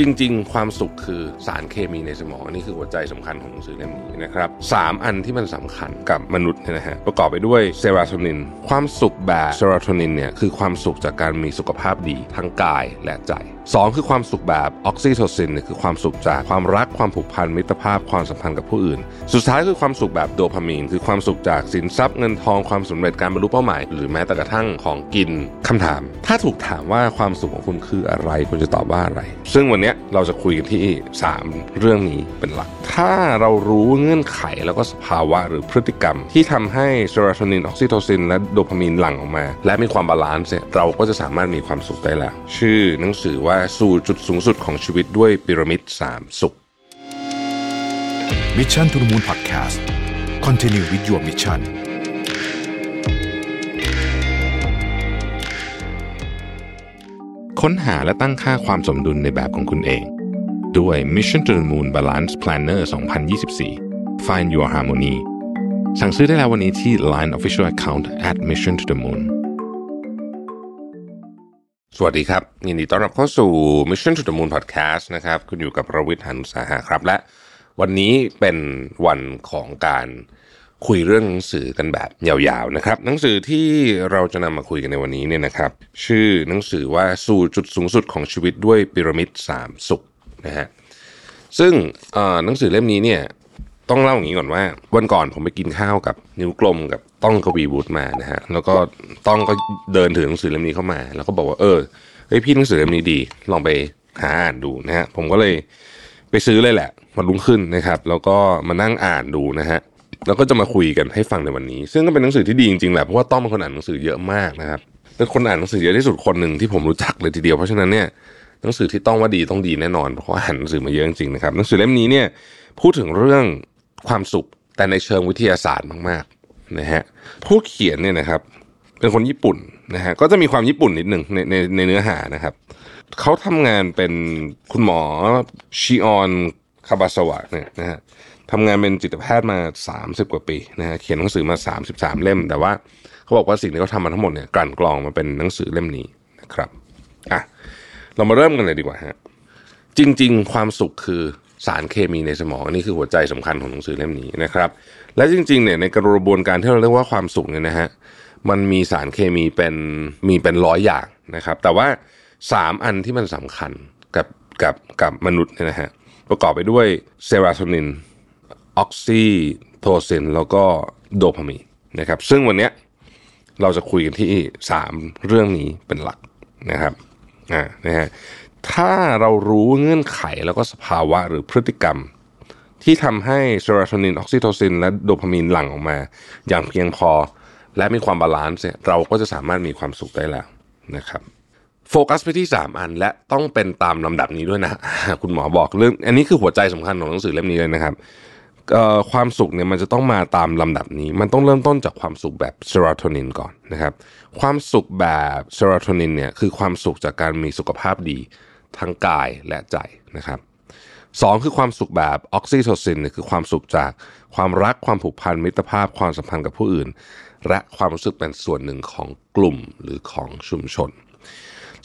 จริง ๆ ความสุขคือสารเคมีในสมองอันนี้คือหัวใจสำคัญของหนังสือเล่มนี้นะครับสามอันที่มันสำคัญกับมนุษย์เนี่ยนะฮะประกอบไปด้วยเซโรโทนิน ความสุขแบบเซโรโทนินเนี่ยคือความสุขจากการมีสุขภาพดีทั้งกายและใจ สองคือความสุขแบบออกซิโทซินคือความสุขจากความรักความผูกพันมิตรภาพความสัมพันธ์กับผู้อื่น สุดท้ายคือความสุขแบบโดพามีน คือความสุขจากสินทรัพย์เงินทองความสำเร็จการบรรลุเป้าหมาย หรือแม้แต่กระทั่งของกินคำถาม ถ้าถูกถามว่าความสุขของคุณคืออะไรคุณจะตอบว่าอะไร ซึ่งวันนี้เราจะคุยกันที่ 3 เรื่องนี้เป็นหลัก ถ้าเรารู้เงื่อนไขแล้วก็สภาวะหรือพฤติกรรม ที่ทำให้เซโรโทนินออกซิโทซินและโดพามีนหลั่งออกมา และมีความ balance เราก็จะสามารถมีความสุขได้แล้ว ชื่อหนังสือว่าสู่จุดสูงสุดของชีวิตด้วยพีระมิด3 สุขมิชชั่นทุ the Moon Podcast Continue with your mission ค้นหาและตั้งค่าความสมดุลในแบบของคุณเอง ด้วย Mission to the Moon Balance Planner 2024 Find Your Harmony สั่งซื้อได้แล้ววันนี้ที่ Line Official Account at Mission to the Moon สวัสดีครับยินดีต้อนรับเข้าสู่ Mission to the Moon Podcast นะครับคุณอยู่กับประวิทย์หันุสาหะครับ และวันนี้เป็นวันของการคุยเรื่องหนังสือกันแบบยาวๆนะครับ หนังสือที่เราจะนำมาคุยกันในวันนี้เนี่ยนะครับ ชื่อหนังสือว่าสู่จุดสูงสุดของชีวิตด้วยพีระมิด3สุขนะฮะซึ่งหนังสือเล่มนี้เนี่ย ต้องเล่าอย่างนี้ก่อนว่า วันก่อนผมไปกินข้าวกับนิ้วกลมกับต้องกวีบุตรมานะฮะแล้วก็ต้องก็เดินถือหนังสือเล่มนี้เข้ามา แล้วก็บอกว่าเออเฮ้ยพี่หนังสือเล่มนี้ดี ลองไปหาอ่านดูนะฮะผมก็เลยไปซื้อเลยแหละวันรุ่งขึ้นนะครับ แล้วก็มานั่งอ่านดูนะฮะแล้วก็จะมาคุยกันให้ฟังในวันนี้ ซึ่งก็เป็นหนังสือที่ดีจริงๆแหละเพราะว่าต้องเป็นคนอ่านหนังสือเยอะมากนะครับเป็นคนอ่านหนังสือเยอะที่สุดคนหนึ่งที่ผมรู้จักเลยทีเดียวเพราะฉะนั้นเนี่ยหนังสือที่ต้องว่าดีต้องดีแน่นอนเพราะว่าอ่านหนังสือมาเยอะจริงๆนะครับหนังสือเล่มนี้เนี่ยพูดถึงเรื่อง ความสุขแต่ในเชิงวิทยาศาสตร์มากๆนะฮะผู้เขียนเนี่ยนะครับเป็นคนญี่ปุ่นนะฮะก็จะมีความญี่ปุ่นนิดหนึ่งในในในเนื้อหานะครับเขาทำงานเป็นคุณหมอชิออนคาบาสวะเนี่ยนะฮะทำงานเป็นจิตแพทย์มา 30 กว่าปีนะฮะเขียนหนังสือมา 33 เล่ม แต่ว่าเขาบอกว่าสิ่งที่เขาทำมาทั้งหมดเนี่ยกลั่นกรองมาเป็นหนังสือเล่มนี้นะครับอะเรามาเริ่มกันเลยดีกว่าฮะจริง ๆ ความสุขคือ สารเคมีในสมองอันนี้คือหัวใจสำคัญของหนังสือเล่มนี้นะครับ และจริงๆเนี่ยในกระบวนการที่เราเรียกว่าความสุขเนี่ยนะฮะมันมีสารเคมีเป็นมีเป็นร้อยอย่างนะครับ แต่ว่าสามอันที่มันสำคัญกับกับกับมนุษย์เนี่ยนะฮะประกอบไปด้วยเซโรโทนินออกซิโทซินแล้วก็โดพามีนนะครับ ซึ่งวันเนี้ยเราจะคุยกันที่สามเรื่องนี้เป็นหลักนะครับอ่านะฮะ ถ้าเรารู้เงื่อนไขแล้วก็สภาวะหรือพฤติกรรม ที่ทำให้เซโรโทนินออกซิโทซิน และโดพามีนหลั่งออกมา อย่างเพียงพอ และมีความ balance เนี่ยเราก็จะสามารถมีความสุขได้แล้วนะครับโฟกัสไปที่ 3 อันและต้องเป็นตามลำดับนี้ด้วยนะ คุณหมอบอกเรื่อง อันนี้คือหัวใจสำคัญของหนังสือเล่มนี้เลยนะครับความสุขเนี่ยมันจะต้องมาตามลำดับนี้ มันต้องเริ่มต้นจากความสุขแบบเซโรโทนินก่อนนะครับ ความสุขแบบเซโรโทนินเนี่ยคือความสุขจากการมีสุขภาพดี ทั้งกายและใจนะครับสองคือความสุขแบบออกซิโทซินเนี่ยคือความสุขจากความรักความผูกพันมิตรภาพความสัมพันธ์กับผู้อื่น และความรู้สึกเป็นส่วนหนึ่งของกลุ่มหรือของชุมชน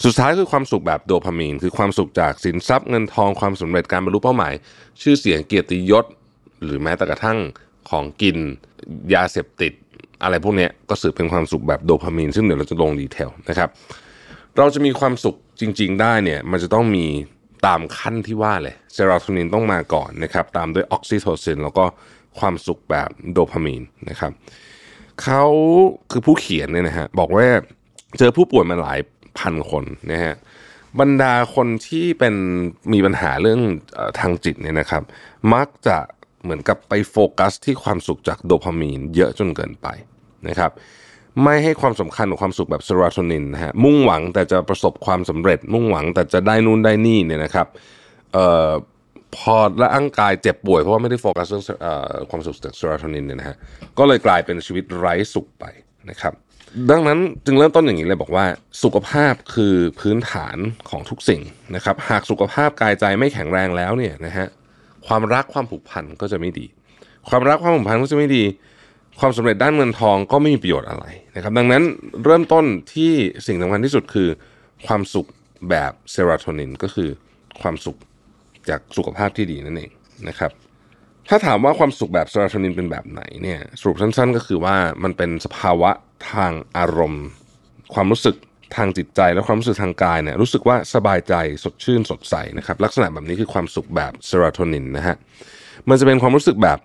สุดท้ายคือความสุขแบบโดพามีน คือความสุขจากสินทรัพย์เงินทองความสำเร็จการบรรลุเป้าหมาย ชื่อเสียงเกียรติยศ หรือแม้แต่กระทั่งของกินยาเสพติด อะไรพวกนี้ก็สืบเป็นความสุขแบบโดพามีน ซึ่งเดี๋ยวเราจะลงดีเทลนะครับเราจะมีความสุข จริง ๆ ได้เนี่ยมันจะต้องมีตามขั้นที่ว่าเลยเซโรโทนินต้องมาก่อนนะครับ ตามด้วยออกซิโทซินแล้วก็ความสุขแบบโดพามีนนะครับเขาคือผู้เขียนเนี่ยนะฮะบอกว่าเจอผู้ป่วยมาหลายพันคนนะฮะบรรดาคนที่เป็นมีปัญหาเรื่องทางจิตเนี่ยนะครับ มักจะเหมือนกับไปโฟกัสที่ความสุขจากโดพามีนเยอะจนเกินไปนะครับ ไม่ให้ความสำคัญกับความสุขแบบเซโรโทนินนะฮะมุ่งหวังแต่จะประสบความสำเร็จ มุ่งหวังแต่จะได้นู่นได้นี่เนี่ยนะครับเอ่อพอร่างกายเจ็บป่วยเพราะว่าไม่ได้โฟกัสเรื่องเอ่อความสุขจากเซโรโทนินเนี่ยนะฮะก็เลยกลายเป็นชีวิตไร้สุขไปนะครับ ดังนั้นจึงเริ่มต้นอย่างนี้เลยบอกว่าสุขภาพคือพื้นฐานของทุกสิ่งนะครับ หากสุขภาพกายใจไม่แข็งแรงแล้วเนี่ยนะฮะความรักความผูกพันก็จะไม่ดี ความรักความผูกพันก็จะไม่ดี ความสำเร็จด้านเงินทองก็ไม่มีประโยชน์อะไรนะครับ ดังนั้นเริ่มต้นที่สิ่งสำคัญที่สุดคือ ความสุขแบบเซโรโทนินก็คือความสุขจากสุขภาพที่ดีนั่นเองนะครับ ถ้าถามว่าความสุขแบบเซโรโทนินเป็นแบบไหนเนี่ยสรุปสั้นๆ ก็คือว่ามันเป็นสภาวะทางอารมณ์ ความรู้สึกทางจิตใจและความรู้สึกทางกายเนี่ยรู้สึกว่าสบายใจสดชื่นสดใสนะครับลักษณะแบบนี้คือความสุขแบบเซโรโทนินนะฮะมันจะเป็นความรู้สึกแบบ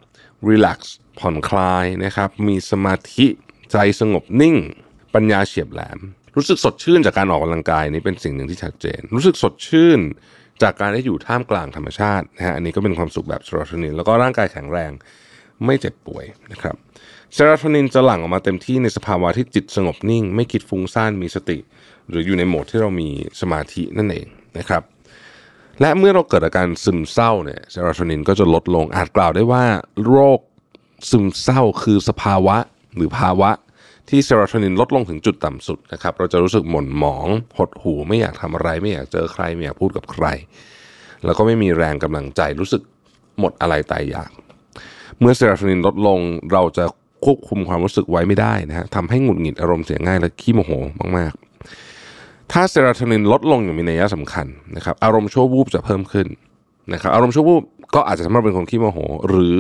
รีแลกซ์ ผ่อนคลายนะครับ มีสมาธิใจสงบนิ่ง ปัญญาเฉียบแหลม รู้สึกสดชื่นจากการออกกำลังกายนี่เป็นสิ่งหนึ่งที่ชัดเจน รู้สึกสดชื่นจากการได้อยู่ท่ามกลางธรรมชาตินะฮะอันนี้ก็เป็นความสุขแบบเซโรโทนินแล้วก็ร่างกายแข็งแรงไม่เจ็บป่วยนะครับเซโรโทนินจะหลั่งออกมาเต็มที่ในสภาวะที่จิตสงบนิ่ง ไม่คิดฟุ้งซ่านมีสติ หรืออยู่ในโหมดที่เรามีสมาธินั่นเองนะครับและเมื่อเราเกิดอาการซึมเศร้าเนี่ยเซโรโทนินก็จะลดลงอาจกล่าวได้ว่าโรค ซึมเศร้าคือสภาวะหรือภาวะที่เซโรโทนินลดลงถึงจุดต่ำสุดนะครับ เราจะรู้สึกหม่นหมอง หดหู่ไม่อยากทำอะไร ไม่อยากเจอใคร ไม่อยากพูดกับใคร แล้วก็ไม่มีแรงกำลังใจรู้สึกหมดอะไรตายอยาก เมื่อเซโรโทนินลดลงเราจะควบคุมความรู้สึกไว้ไม่ได้นะฮะทำให้หงุดหงิดอารมณ์เสียง่ายและขี้โมโหมากๆ ถ้าเซโรโทนินลดลงอย่างมีนัยสำคัญนะครับ อารมณ์ชั่ววูบจะเพิ่มขึ้นนะครับ อารมณ์ชั่ววูบ ก็อาจจะทำให้เป็นคนขี้โมโห หรือ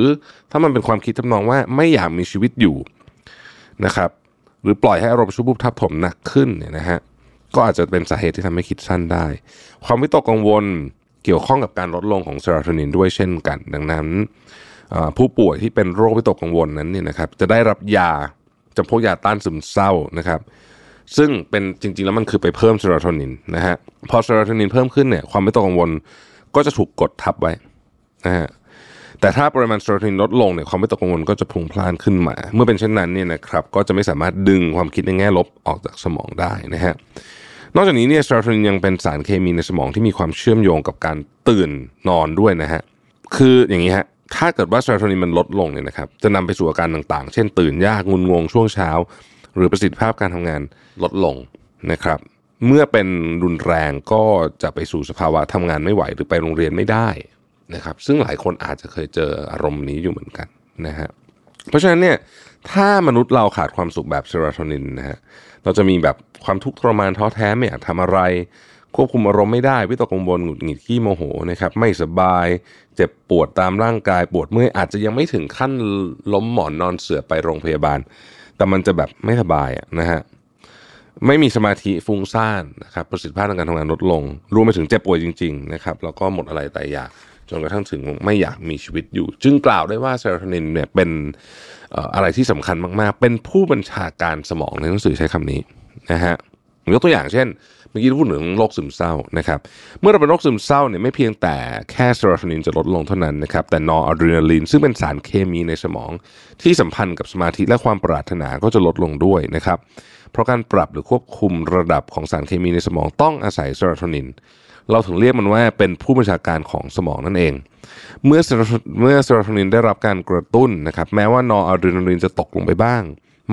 ถ้ามันเป็นความคิดทำนองว่าไม่อยากมีชีวิตอยู่นะครับ หรือปล่อยให้อารมณ์ชั่ววูบทับถมหนักขึ้นเนี่ยนะฮะก็อาจจะเป็นสาเหตุที่ทำให้คิดสั้นได้ ความวิตกกังวลเกี่ยวข้องกับการลดลงของเซโรโทนินด้วยเช่นกัน ดังนั้นผู้ป่วยที่เป็นโรควิตกกังวลนั้นเนี่ยนะครับจะได้รับยาจำพวกยาต้านซึมเศร้านะครับซึ่งเป็นจริง ๆ แล้วมันคือไปเพิ่มเซโรโทนินนะฮะพอเซโรโทนินเพิ่มขึ้นเนี่ยความวิตกกังวลก็จะถูกกดทับไว้ นะฮะแต่ถ้าปริมาณเซโรโทนินลดลงเนี่ยความวิตกกังวลก็จะพลุ่งพล่านขึ้นมา เมื่อเป็นเช่นนั้นเนี่ยนะครับก็จะไม่สามารถดึงความคิดในแง่ลบออกจากสมองได้นะฮะนอกจากนี้เนี่ยเซโรโทนินยังเป็นสารเคมีในสมองที่มีความเชื่อมโยงกับการตื่นนอนด้วยนะฮะคืออย่างนี้ฮะถ้าเกิดว่าเซโรโทนินมันลดลงเนี่ยนะครับจะนำไปสู่อาการต่างๆ เช่นตื่นยากงุนงงช่วงเช้า หรือประสิทธิภาพการทำงานลดลงนะครับเมื่อเป็นรุนแรงก็จะไปสู่สภาวะทำงานไม่ไหวหรือไปโรงเรียนไม่ได้ นะครับ ซึ่งหลายคนอาจจะเคยเจออารมณ์นี้อยู่เหมือนกันนะฮะเพราะฉะนั้นเนี่ยถ้ามนุษย์เราขาดความสุขแบบเซโรโทนินนะฮะเราจะมีแบบความทุกข์ทรมานท้อแท้ไม่อยากทำอะไร ควบคุมอารมณ์ไม่ได้วิตกกังวลหงุดหงิดขี้โมโหนะครับไม่สบายเจ็บปวดตามร่างกายปวดเมื่อยอาจจะยังไม่ถึงขั้นล้มหมอนนอนเสือไปโรงพยาบาล แต่มันจะแบบไม่สบายนะฮะไม่มีสมาธิฟุ้งซ่านนะครับประสิทธิภาพในการทำงานลดลงรวมไปถึงเจ็บป่วยจริงๆนะครับแล้วก็หมดอะไรแตายอยาก จนกระทั่งถึงไม่อยากมีชีวิตอยู่ จึงกล่าวได้ว่าเซโรโทนินเนี่ยเป็นอะไรที่สำคัญมากๆ เป็นผู้บัญชาการสมองในหนังสือใช้คำนี้นะฮะยกตัวอย่างเช่นเมื่อกี้พูดถึงโรคซึมเศร้านะครับ เมื่อเราเป็นโรคซึมเศร้าเนี่ยไม่เพียงแต่แค่เซโรโทนินจะลดลงเท่านั้นนะครับ แต่นอร์อะดรีนาลีนซึ่งเป็นสารเคมีในสมอง ที่สัมพันธ์กับสมาธิและความปรารถนาก็จะลดลงด้วยนะครับ เพราะการปรับหรือควบคุมระดับของสารเคมีในสมองต้องอาศัยเซโรโทนิน เราถึงเรียกมันว่าเป็นผู้บัญชาการของสมองนั่นเอง เมื่อเมื่อเซโรโทนินได้รับการกระตุ้นนะครับแม้ว่านอร์อะดรีนาลีนจะตกลงไปบ้าง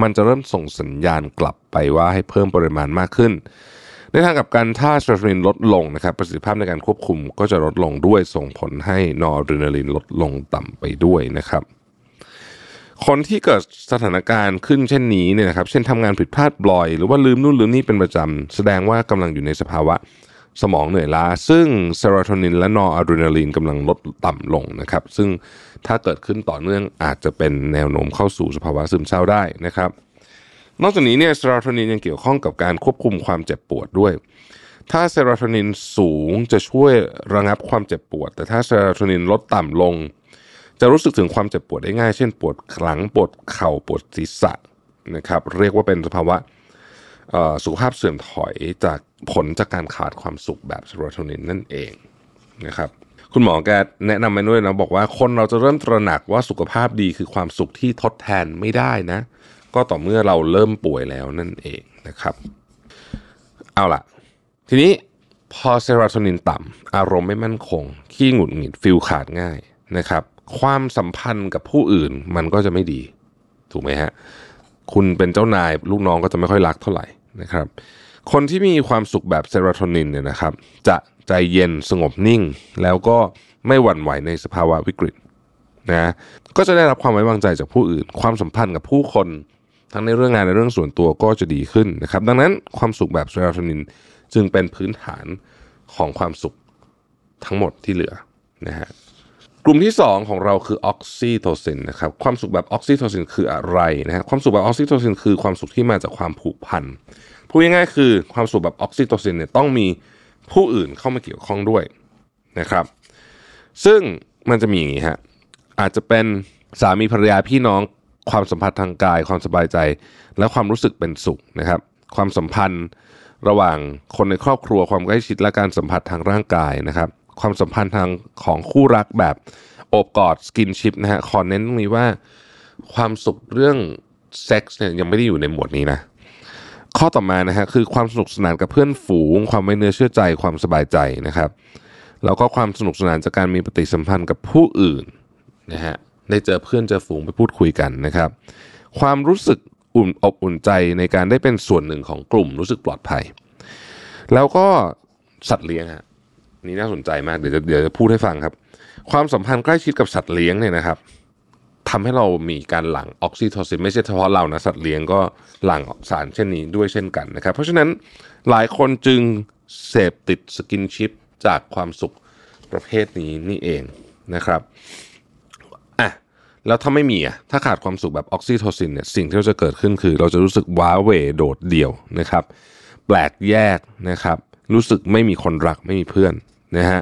มันจะเริ่มส่งสัญญาณกลับไปว่าให้เพิ่มปริมาณมากขึ้น ในทางกลับกันถ้าเซโรโทนินลดลงนะครับประสิทธิภาพในการควบคุมก็จะลดลงด้วยส่งผลให้นอร์อะดรีนาลีนลดลงต่ำไปด้วยนะครับคนที่เกิดสถานการณ์ขึ้นเช่นนี้เนี่ยนะครับ เช่นทำงานผิดพลาดบ่อย หรือว่าลืมนู่นลืมนี่เป็นประจำแสดงว่ากำลังอยู่ในสภาวะ สมองเหนื่อยล้า ซึ่งเซโรโทนินและนอร์อะดรีนาลีนกำลังลดต่ำลงนะครับ ซึ่งถ้าเกิดขึ้นต่อเนื่องอาจจะเป็นแนวโน้มเข้าสู่สภาวะซึมเศร้าได้นะครับ นอกจากนี้เนี่ยเซโรโทนินยังเกี่ยวข้องกับการควบคุมความเจ็บปวดด้วย ถ้าเซโรโทนินสูงจะช่วยระงับความเจ็บปวด แต่ถ้าเซโรโทนินลดต่ำลง จะรู้สึกถึงความเจ็บปวดได้ง่าย เช่น ปวดหลังปวดเข่าปวดศีรษะนะครับ เรียกว่าเป็นสภาวะ สุขภาพเสื่อมถอยจากผลจากการขาดความสุขแบบเซโรโทนินนั่นเองนะครับคุณหมอแกแนะนำมาด้วยนะบอกว่าคนเราจะเริ่มตระหนักว่าสุขภาพดีคือความสุขที่ทดแทนไม่ได้นะ ก็ต่อเมื่อเราเริ่มป่วยแล้วนั่นเองนะครับ เอาล่ะ ทีนี้พอเซโรโทนินต่ำอารมณ์ไม่มั่นคง ขี้หงุดหงิดฟิลขาดง่ายนะครับ ความสัมพันธ์กับผู้อื่นมันก็จะไม่ดี ถูกไหมฮะ คุณเป็นเจ้านายลูกน้องก็จะไม่ค่อยรักเท่าไหร่นะครับ คนที่มีความสุขแบบเซโรโทนินเนี่ยนะครับ จะใจเย็นสงบนิ่ง แล้วก็ไม่หวั่นไหวในสภาวะวิกฤตนะก็จะได้รับความไว้วางใจจากผู้อื่น ความสัมพันธ์กับผู้คนทั้งในเรื่องงานและเรื่องส่วนตัวก็จะดีขึ้นนะครับ ดังนั้นความสุขแบบเซโรโทนินจึงเป็นพื้นฐานของความสุขทั้งหมดที่เหลือนะฮะ กลุ่มที่ 2 ของเราคือออกซิโทซินนะครับความสุขแบบออกซิโทซินคืออะไรนะฮะความสุขแบบออกซิโทซินคือความสุขที่มาจากความผูกพันพูดง่ายๆคือความสุขแบบออกซิโทซินเนี่ยต้องมีผู้อื่นเข้ามาเกี่ยวข้องด้วยนะครับ ซึ่งมันจะมีอย่างนี้ฮะอาจจะเป็นสามีภรรยาพี่น้องความสัมพันธ์ทางกาย ความสบายใจ และความรู้สึกเป็นสุขนะครับ ความสัมพันธ์ระหว่างคนในครอบครัวความใกล้ชิดและการสัมผัสทางร่างกายนะครับ ความสัมพันธ์ทางของคู่รักแบบโอบกอด skinship นะฮะขอเน้นตรงนี้ว่าความสุขเรื่องเซ็กส์เนี่ยยังไม่ได้อยู่ในหมวดนี้นะข้อต่อมานะฮะคือความสนุกสนานกับเพื่อนฝูง ความไว้เนื้อเชื่อใจความสบายใจนะครับแล้วก็ความสนุกสนานจากการมีปฏิสัมพันธ์กับผู้อื่นนะฮะได้เจอเพื่อนเจอฝูงไปพูดคุยกันนะครับ ความรู้สึกอุ่นอบอุ่นใจในการได้เป็นส่วนหนึ่งของกลุ่มรู้สึกปลอดภัย แล้วก็สัตว์เลี้ยงฮะ นี่น่าสนใจมากเดี๋ยวจะเดี๋ยวจะพูดให้ฟังครับ ความสัมพันธ์ใกล้ชิดกับสัตว์เลี้ยงเนี่ยนะครับทำให้เรามีการหลั่งออกซิโทซินไม่ใช่เฉพาะเรานะสัตว์เลี้ยงก็หลั่งสารเช่นนี้ด้วยเช่นกันนะครับ เพราะฉะนั้นหลายคนจึงเสพติดสกินชิปจากความสุขประเภทนี้นี่เองนะครับอะแล้วถ้าไม่มีอะถ้าขาดความสุขแบบออกซิโทซินเนี่ยสิ่งที่เราจะเกิดขึ้นคือ เราจะรู้สึกว้าเหวโดดเดี่ยวนะครับ แปลกแยกนะครับ รู้สึกไม่มีคนรักไม่มีเพื่อน นะฮะ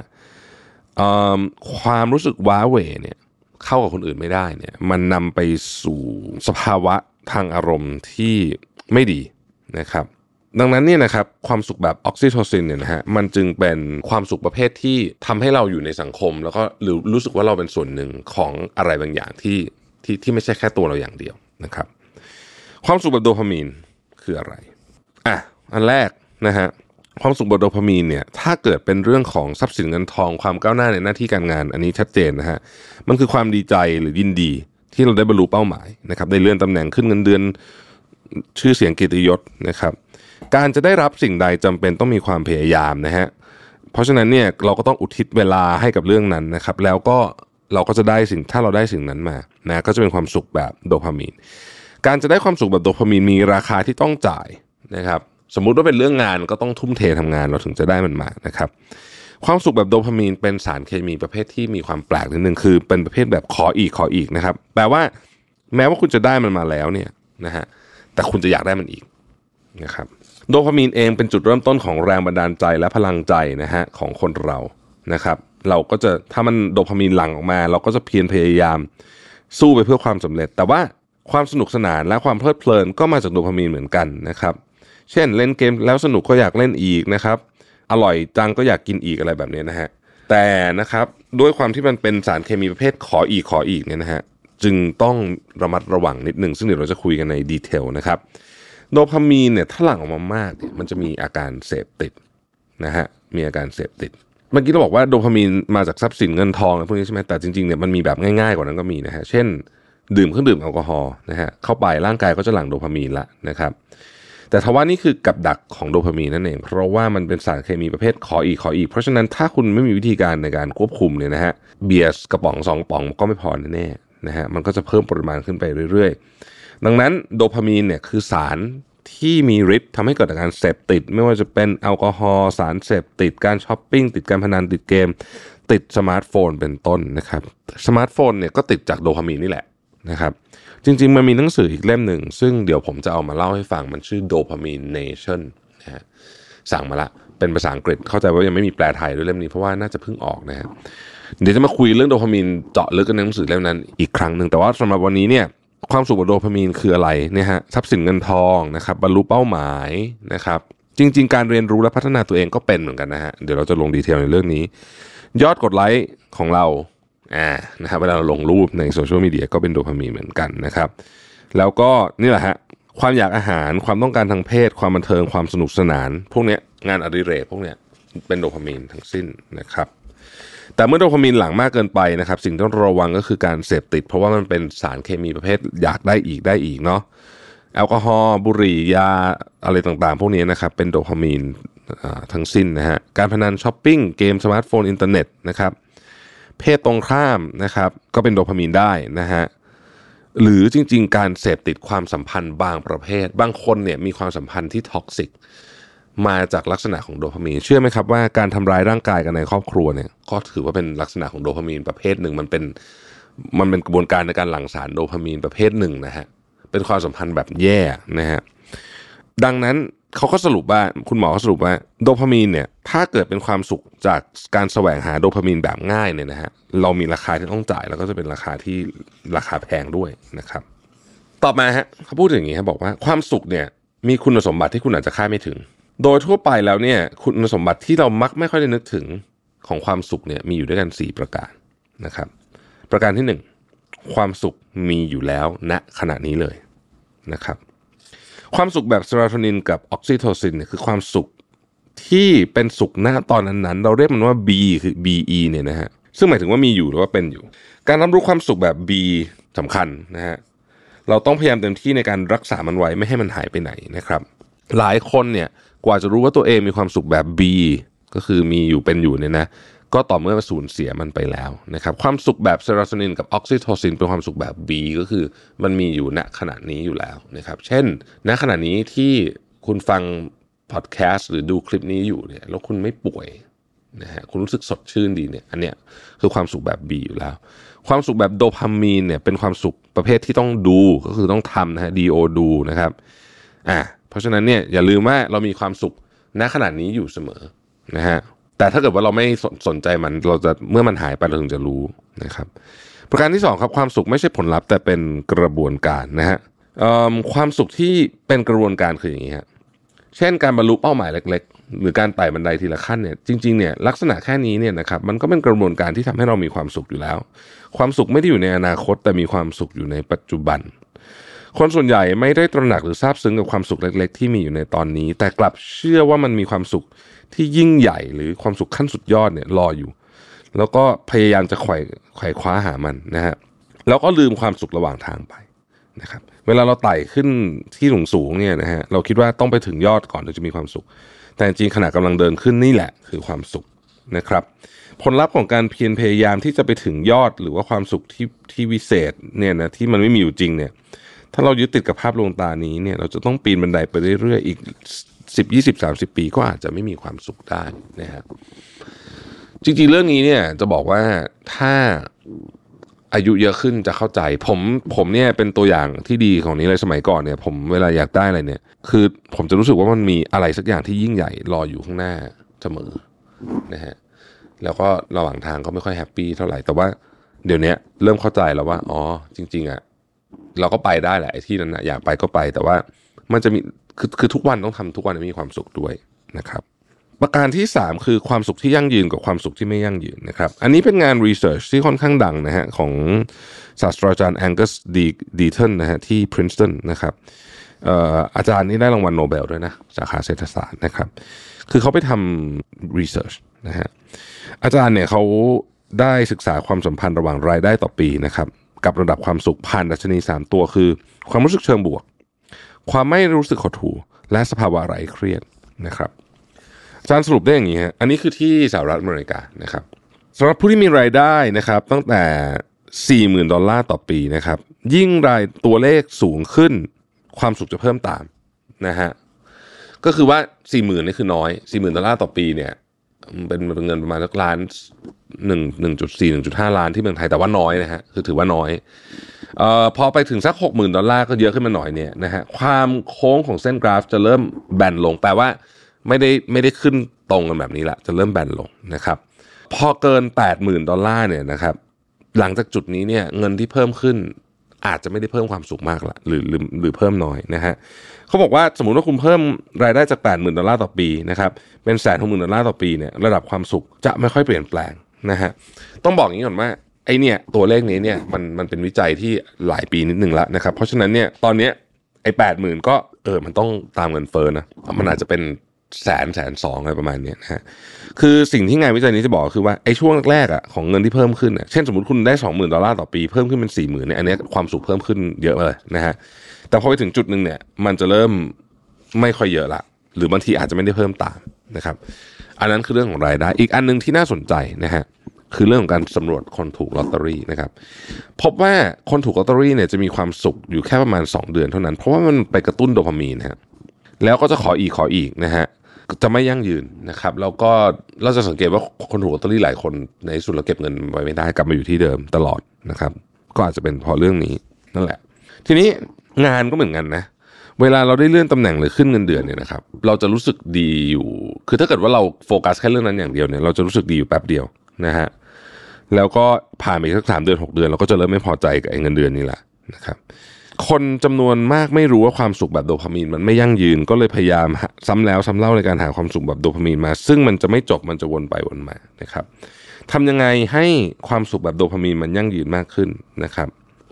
ความรู้สึกว้าเหวเนี่ยเข้ากับคนอื่นไม่ได้เนี่ยมันนำไปสู่สภาวะทางอารมณ์ที่ไม่ดีนะครับ ดังนั้นเนี่ยนะครับความสุขแบบออกซิโทซินเนี่ยนะฮะมันจึงเป็นความสุขประเภทที่ทำให้เราอยู่ในสังคม แล้วก็หรือรู้สึกว่าเราเป็นส่วนหนึ่งของอะไรบางอย่างที่ที่ที่ไม่ใช่แค่ตัวเราอย่างเดียวนะครับ ความสุขแบบโดพามีนคืออะไรอะอันแรกนะฮะ ความสุขแบบโดพามีนเนี่ยถ้าเกิดเป็นเรื่องของทรัพย์สินเงินทองความก้าวหน้าในหน้าที่การงาน อันนี้ชัดเจนนะฮะมันคือความดีใจหรือยินดีที่เราได้บรรลุเป้าหมายนะครับได้เลื่อนตำแหน่งขึ้นเงินเดือนชื่อเสียงเกียรติยศนะครับ การจะได้รับสิ่งใดจำเป็นต้องมีความพยายามนะฮะเพราะฉะนั้นเนี่ยเราก็ต้องอุทิศเวลาให้กับเรื่องนั้นนะครับ แล้วก็เราก็จะได้สิ่งถ้าเราได้สิ่งนั้นมานะก็จะเป็นความสุขแบบโดพามีน การจะได้ความสุขแบบโดพามีนมีราคาที่ต้องจ่ายนะครับ สมมุติว่าเป็นเรื่องงานก็ต้องทุ่มเททำงานเราถึงจะได้มันมานะครับ ความสุขแบบโดพามีนเป็นสารเคมีประเภทที่มีความแปลกนิดนึงคือ เป็นประเภทแบบขออีกขออีกนะครับแปลว่าแม้ว่าคุณจะได้มันมาแล้วเนี่ยนะฮะแต่คุณจะอยากได้มันอีกนะครับโดพามีนเองเป็นจุดเริ่มต้นของแรงบันดาลใจและพลังใจนะฮะของคนเรานะครับ เราก็จะถ้ามันโดพามีนหลั่งออกมา เราก็จะเพียรพยายามสู้ไปเพื่อความสำเร็จ แต่ว่าความสนุกสนานและความเพลิดเพลินก็มาจากโดพามีนเหมือนกันนะครับ เช่นเล่นเกมแล้วสนุกก็อยากเล่นอีกนะครับ อร่อยจังก็อยากกินอีกอะไรแบบนี้นะฮะแต่นะครับด้วยความที่มันเป็นสารเคมีประเภทขออีกขออีกเนี่ยนะฮะจึงต้องระมัดระวังนิดหนึ่งซึ่งเดี๋ยวเราจะคุยกันในดีเทลนะครับโดพามีนเนี่ยถ้าหลั่งออกมามากเนี่ยมันจะมีอาการเสพติดนะฮะมีอาการเสพติดเมื่อกี้เราบอกว่าโดพามีนมาจากทรัพย์สินเงินทองอะไรพวกนี้ใช่ไหมแต่จริงๆเนี่ยมันมีแบบง่ายๆกว่านั้นก็มีนะฮะเช่น ดื่มเครื่องดื่มแอลกอฮอล์นะฮะเข้าไปร่างกายก็จะหลั่งโดพามีนละนะครับ แต่ทว่านี่คือกับดักของโดพามีนนั่นเอง เพราะว่ามันเป็นสารเคมีประเภทขออีกขออีก เพราะฉะนั้นถ้าคุณไม่มีวิธีการในการควบคุมเนี่ยนะฮะเบียร์กระป๋องสองป๋องก็ไม่พอแน่ๆนะฮะมันก็จะเพิ่มปริมาณขึ้นไปเรื่อยๆ ดังนั้นโดพามีนเนี่ยคือสารที่มีฤทธิ์ทำให้เกิดอาการเสพติด ไม่ว่าจะเป็นแอลกอฮอล์สารเสพติดการช้อปปิ้งติดการพนันติดเกม ติดสมาร์ทโฟนเป็นต้นนะครับสมาร์ทโฟนเนี่ยก็ติดจากโดพามีนนี่แหละนะครับ จริง ๆ มันมีหนังสืออีกเล่มหนึ่ง ซึ่งเดี๋ยวผมจะเอามาเล่าให้ฟังมันชื่อ Dopamine Nation นะฮะสั่งมาละเป็นภาษาอังกฤษเข้าใจว่ายังไม่มีแปลไทยด้วยเล่มนี้เพราะว่าน่าจะเพิ่งออกนะฮะเดี๋ยวจะมาคุยเรื่องโดพามีนเจาะลึกกันในหนังสือเล่มนั้นอีกครั้งหนึ่งแต่ว่าสำหรับวันนี้เนี่ยความสุขกับโดพามีนคืออะไรเนี่ยฮะทรัพย์สินเงินทองนะครับบรรลุเป้าหมายนะครับจริง ๆ การเรียนรู้และพัฒนาตัวเองก็เป็นเหมือนกันนะฮะเดี๋ยวเราจะลง detail ในเรื่องนี้ ยอดกดไลค์ของเรา อ่านะครับเวลาเราลงรูปในโซเชียลมีเดียก็เป็นโดพามีนเหมือนกันนะครับ แล้วก็นี่แหละฮะความอยากอาหารความต้องการทางเพศ ความบันเทิงความสนุกสนาน พวกเนี้ยงานอดิเรกพวกเนี้ยเป็นโดพามีนทั้งสิ้นนะครับแต่เมื่อโดพามีนหลั่งมากเกินไปนะครับ สิ่งที่ต้องระวังก็คือการเสพติด เพราะว่ามันเป็นสารเคมีประเภทอยากได้อีกได้อีกเนาะแอลกอฮอล์บุหรี่ยาอะไรต่างๆ พวกนี้นะครับเป็นโดพามีนทั้งสิ้นนะฮะการพนันช้อปปิ้งเกมสมาร์ทโฟนอินเทอร์เน็ตนะครับ เพศตรงข้ามนะครับ ก็เป็นโดพามีนได้นะฮะหรือจริง ๆ การเสพติดความสัมพันธ์บางประเภท บางคนเนี่ยมีความสัมพันธ์ที่ toxic มาจากลักษณะของโดพามีนเชื่อไหมครับว่าการทำร้ายร่างกายกันในครอบครัวเนี่ยก็ถือว่าเป็นลักษณะของโดพามีนประเภทหนึ่งมันเป็นมันเป็นกระบวนการในการหลั่งสารโดพามีนประเภทหนึ่งนะฮะเป็นความสัมพันธ์แบบแย่นะฮะดังนั้น เขาก็สรุปว่าคุณหมอก็สรุปว่าโดพามีนเนี่ยถ้าเกิดเป็นความสุขจากการแสวงหาโดพามีนแบบง่ายเนี่ยนะฮะเรามีราคาที่ต้องจ่ายแล้วก็จะเป็นราคาที่ราคาแพงด้วยนะครับ ต่อมาฮะเขาพูดอย่างนี้ครับบอกว่าความสุขเนี่ยมีคุณสมบัติที่คุณอาจจะคาดไม่ถึง โดยทั่วไปแล้วเนี่ยคุณสมบัติที่เรามักไม่ค่อยได้นึกถึงของความสุขเนี่ยมีอยู่ด้วยกัน 4 ประการนะครับ ประการที่ 1 ความสุขมีอยู่แล้วณขณะนี้เลยนะครับ ความสุขแบบเซโรโทนินกับออกซิโทซินเนี่ยคือความสุขที่เป็นสุขณตอนนั้นๆ เราเรียกมันว่า B คือ BE เนี่ยนะฮะซึ่งหมายถึงว่ามีอยู่หรือว่าเป็นอยู่ การรับรู้ความสุขแบบ B สำคัญนะฮะเราต้องพยายามเต็มที่ในการรักษามันไว้ไม่ให้มันหายไปไหนนะครับ หลายคนเนี่ยกว่าจะรู้ว่าตัวเองมีความสุขแบบ B ก็คือมีอยู่เป็นอยู่เนี่ยนะ ก็ต่อเมื่อสูญเสียมันไปแล้วนะครับความสุขแบบเซโรโทนินกับออกซิโทซินเป็นความสุขแบบ B ก็คือมันมีอยู่ณขณะนี้อยู่แล้วนะครับเช่น ณขณะนี้ที่คุณฟังพอดแคสต์หรือดูคลิปนี้อยู่เนี่ยแล้วคุณไม่ป่วยนะฮะคุณรู้สึกสดชื่นดีเนี่ยอันเนี้ยคือความสุขแบบ B อยู่แล้ว ความสุขแบบโดพามีนเนี่ยเป็นความสุขประเภทที่ต้องดูก็คือต้องทำนะฮะ do ดูนะครับอ่าเพราะฉะนั้นเนี่ยอย่าลืมว่าเรามีความสุขณขณะนี้อยู่เสมอนะฮะ แต่ถ้าเกิดว่าเราไม่สนสนใจมันเราจะเมื่อมันหายไปเราถึงจะรู้นะครับ ประการที่สองครับความสุขไม่ใช่ผลลัพธ์แต่เป็นกระบวนการนะฮะความสุขที่เป็นกระบวนการคืออย่างนี้ฮะเช่นการบรรลุเป้าหมายเล็ก ๆ หรือการไต่บันไดทีละขั้นเนี่ยจริงๆเนี่ยลักษณะแค่นี้เนี่ยนะครับมันก็เป็นกระบวนการที่ทำให้เรามีความสุขอยู่แล้ว ความสุขไม่ได้อยู่ในอนาคต แต่มีความสุขอยู่ในปัจจุบัน คนส่วนใหญ่ไม่ได้ตระหนักหรือซาบซึ้งกับความสุขเล็ก ๆ ที่มีอยู่ในตอนนี้ แต่กลับเชื่อว่ามันมีความสุข ที่ยิ่งใหญ่หรือความสุขขั้นสุดยอดเนี่ยรออยู่ แล้วก็พยายามจะไขว่ไขว่คว้าหามันนะฮะแล้วก็ลืมความสุขระหว่างทางไปนะครับเวลาเราไต่ขึ้นที่สูงสูงเนี่ยนะฮะเราคิดว่าต้องไปถึงยอดก่อนถึงจะมีความสุข แต่จริงขณะกำลังเดินขึ้นนี่แหละคือความสุขนะครับ ผลลัพธ์ของการเพียรพยายามที่จะไปถึงยอดหรือว่าความสุขที่ที่วิเศษเนี่ยนะที่มันไม่มีอยู่จริงเนี่ยถ้าเรายึดติดกับภาพลวงตานี้เนี่ยเราจะต้องปีนบันไดไปเรื่อยๆ อีก สิบยี่สิบสามสิบปีก็อาจจะไม่มีความสุขได้นะฮะจริงๆ เรื่องนี้เนี่ยจะบอกว่าถ้าอายุเยอะขึ้นจะเข้าใจ ผมผมเนี่ยเป็นตัวอย่างที่ดีของนี้เลยสมัยก่อนเนี่ย ผมเวลาอยากได้อะไรเนี่ย คือผมจะรู้สึกว่ามันมีอะไรสักอย่างที่ยิ่งใหญ่รออยู่ข้างหน้าเสมอนะฮะแล้วก็ระหว่างทางก็ไม่ค่อยแฮปปี้เท่าไหร่แต่ว่าเดี๋ยวนี้เริ่มเข้าใจแล้วว่า อ๋อ จริง ๆอะ่ะเราก็ไปได้แหละไอ้ที่นั้นนะอยากไปก็ไปแต่ว่า มันจะมีคือคือทุกวันต้องทำทุกวันมีความสุขด้วยนะครับ ประการที่ 3 คือความสุขที่ยั่งยืนกับความสุขที่ไม่ยั่งยืนนะครับ อันนี้เป็นงานรีเสิร์ชที่ค่อนข้างดังนะฮะของศาสตราจารย์แองเกัสดีDeaton นะฮะที่ Princeton นะครับเอ่ออาจารย์นี่ได้รางวัลโนเบลด้วยนะสาขาเศรษฐศาสตร์นะครับ คือเขาไปทำ research นะฮะอาจารย์เนี่ยเขาได้ศึกษาความสัมพันธ์ระหว่างรายได้ต่อปีนะครับ กับระดับความสุขผ่านดัชนี 3 ตัวคือ ความรู้สึกเชิงบวก ความไม่รู้สึกหดหู่และสภาวะไร้เครียดนะครับอาจารย์สรุปได้อย่างนี้ฮะอันนี้คือที่สหรัฐอเมริกานะครับสำหรับผู้ที่มีรายได้นะครับ ตั้งแต่ 40,000 ดอลลาร์ต่อปีนะครับ ยิ่งรายตัวเลขสูงขึ้น ความสุขจะเพิ่มตามนะฮะก็คือว่า 40,000นี่คือน้อย 40,000 ดอลลาร์ต่อปีเนี่ยมันเป็นเงินประมาณสักล้านหนึ่งหนึ่งจุดสี่หนึ่งจุดห้าล้านที่เมืองไทยแต่ว่าน้อยนะฮะคือถือว่าน้อย ออพอไปถึงสักหกหมื่นดอลลาร์ก็เยอะขึ้นมาหน่อยเนี่ยนะฮะความโค้งของเส้นกราฟจะเริ่มแบนลงแปลว่าไม่ได้ไม่ได้ขึ้นตรงกันแบบนี้ละจะเริ่มแบนลงนะครับพอเกิน 80,000 ดอลลาร์เนี่ยนะครับหลังจากจุดนี้เนี่ยเงินที่เพิ่มขึ้นอาจจะไม่ได้เพิ่มความสุขมากละหรือหรือหรือเพิ่มน้อยนะฮะเขาบอกว่าสมมุติว่าคุณเพิ่มรายได้จาก 80,000 ดอลลาร์ต่อปีนะครับเป็นแสนหกหมื่นดอลลาร์ต่อปีเนี่ยระดับความสุขจะไม่ค่อยเปลี่ยนแปลงนะฮะต้องบอกอย่างนี้ก่อนว่า ไอเนี่ยตัวเลขนี้เนี่ยมันมันเป็นวิจัยที่หลายปีนิดหนึ่งแล้วนะครับ เพราะฉะนั้นเนี่ยตอนเนี้ยไอแปดหมื่นก็เออมันต้องตามเงินเฟ้อนะมันอาจจะเป็นแสนแสนสองอะไรประมาณเนี้ยนะฮะคือสิ่งที่งานวิจัยนี้จะบอกคือว่าไอช่วงแรกๆอะของเงินที่เพิ่มขึ้นอะเช่นสมมติคุณได้สองหมื่นดอลลาร์ต่อปีเพิ่มขึ้นเป็นสี่หมื่นเนี่ยอันนี้ความสุขเพิ่มขึ้นเยอะเลยนะฮะแต่พอไปถึงจุดหนึ่งเนี่ยมันจะเริ่มไม่ค่อยเยอะละ หรือบางทีอาจจะไม่ได้เพิ่มตามนะครับ อันนั้นคือเรื่องของรายได้ อีกอันนึงที่น่าสนใจนะฮะ คือเรื่องของการสำรวจคนถูกลอตเตอรี่นะครับ พบว่าคนถูกลอตเตอรี่เนี่ยจะมีความสุขอยู่แค่ประมาณ 2 เดือนเท่านั้น เพราะว่ามันไปกระตุ้นโดพามีนฮะแล้วก็จะขออีกขออีกนะฮะจะไม่ยั่งยืนนะครับแล้วก็เราจะสังเกตว่าคนถูกลอตเตอรี่หลายคนในที่สุดเราเก็บเงินไว้ไม่ได้กลับมาอยู่ที่เดิมตลอดนะครับ ก็อาจจะเป็นเพราะเรื่องนี้นั่นแหละ ทีนี้งานก็เหมือนกันนะเวลาเราได้เลื่อนตำแหน่งหรือขึ้นเงินเดือนเนี่ยนะครับเราจะรู้สึกดีอยู่ คือถ้าเกิดว่าเราโฟกัสแค่เรื่องนั้นอย่างเดียวเนี่ยเราจะรู้สึกดีอยู่แป๊บเดียว นะฮะแล้วก็ผ่านไปสักสามเดือนหกเดือนเราก็จะเริ่มไม่พอใจกับไอ้เงินเดือนนี่แหละนะครับคนจำนวนมากไม่รู้ว่าความสุขแบบโดพามีนมันไม่ยั่งยืนก็เลยพยายามซ้ำแล้วซ้ำเล่าในการหาความสุขแบบโดพามีนมา ซึ่งมันจะไม่จบมันจะวนไปวนมานะครับทำยังไงให้ความสุขแบบโดพามีนมันยั่งยืนมากขึ้นนะครับ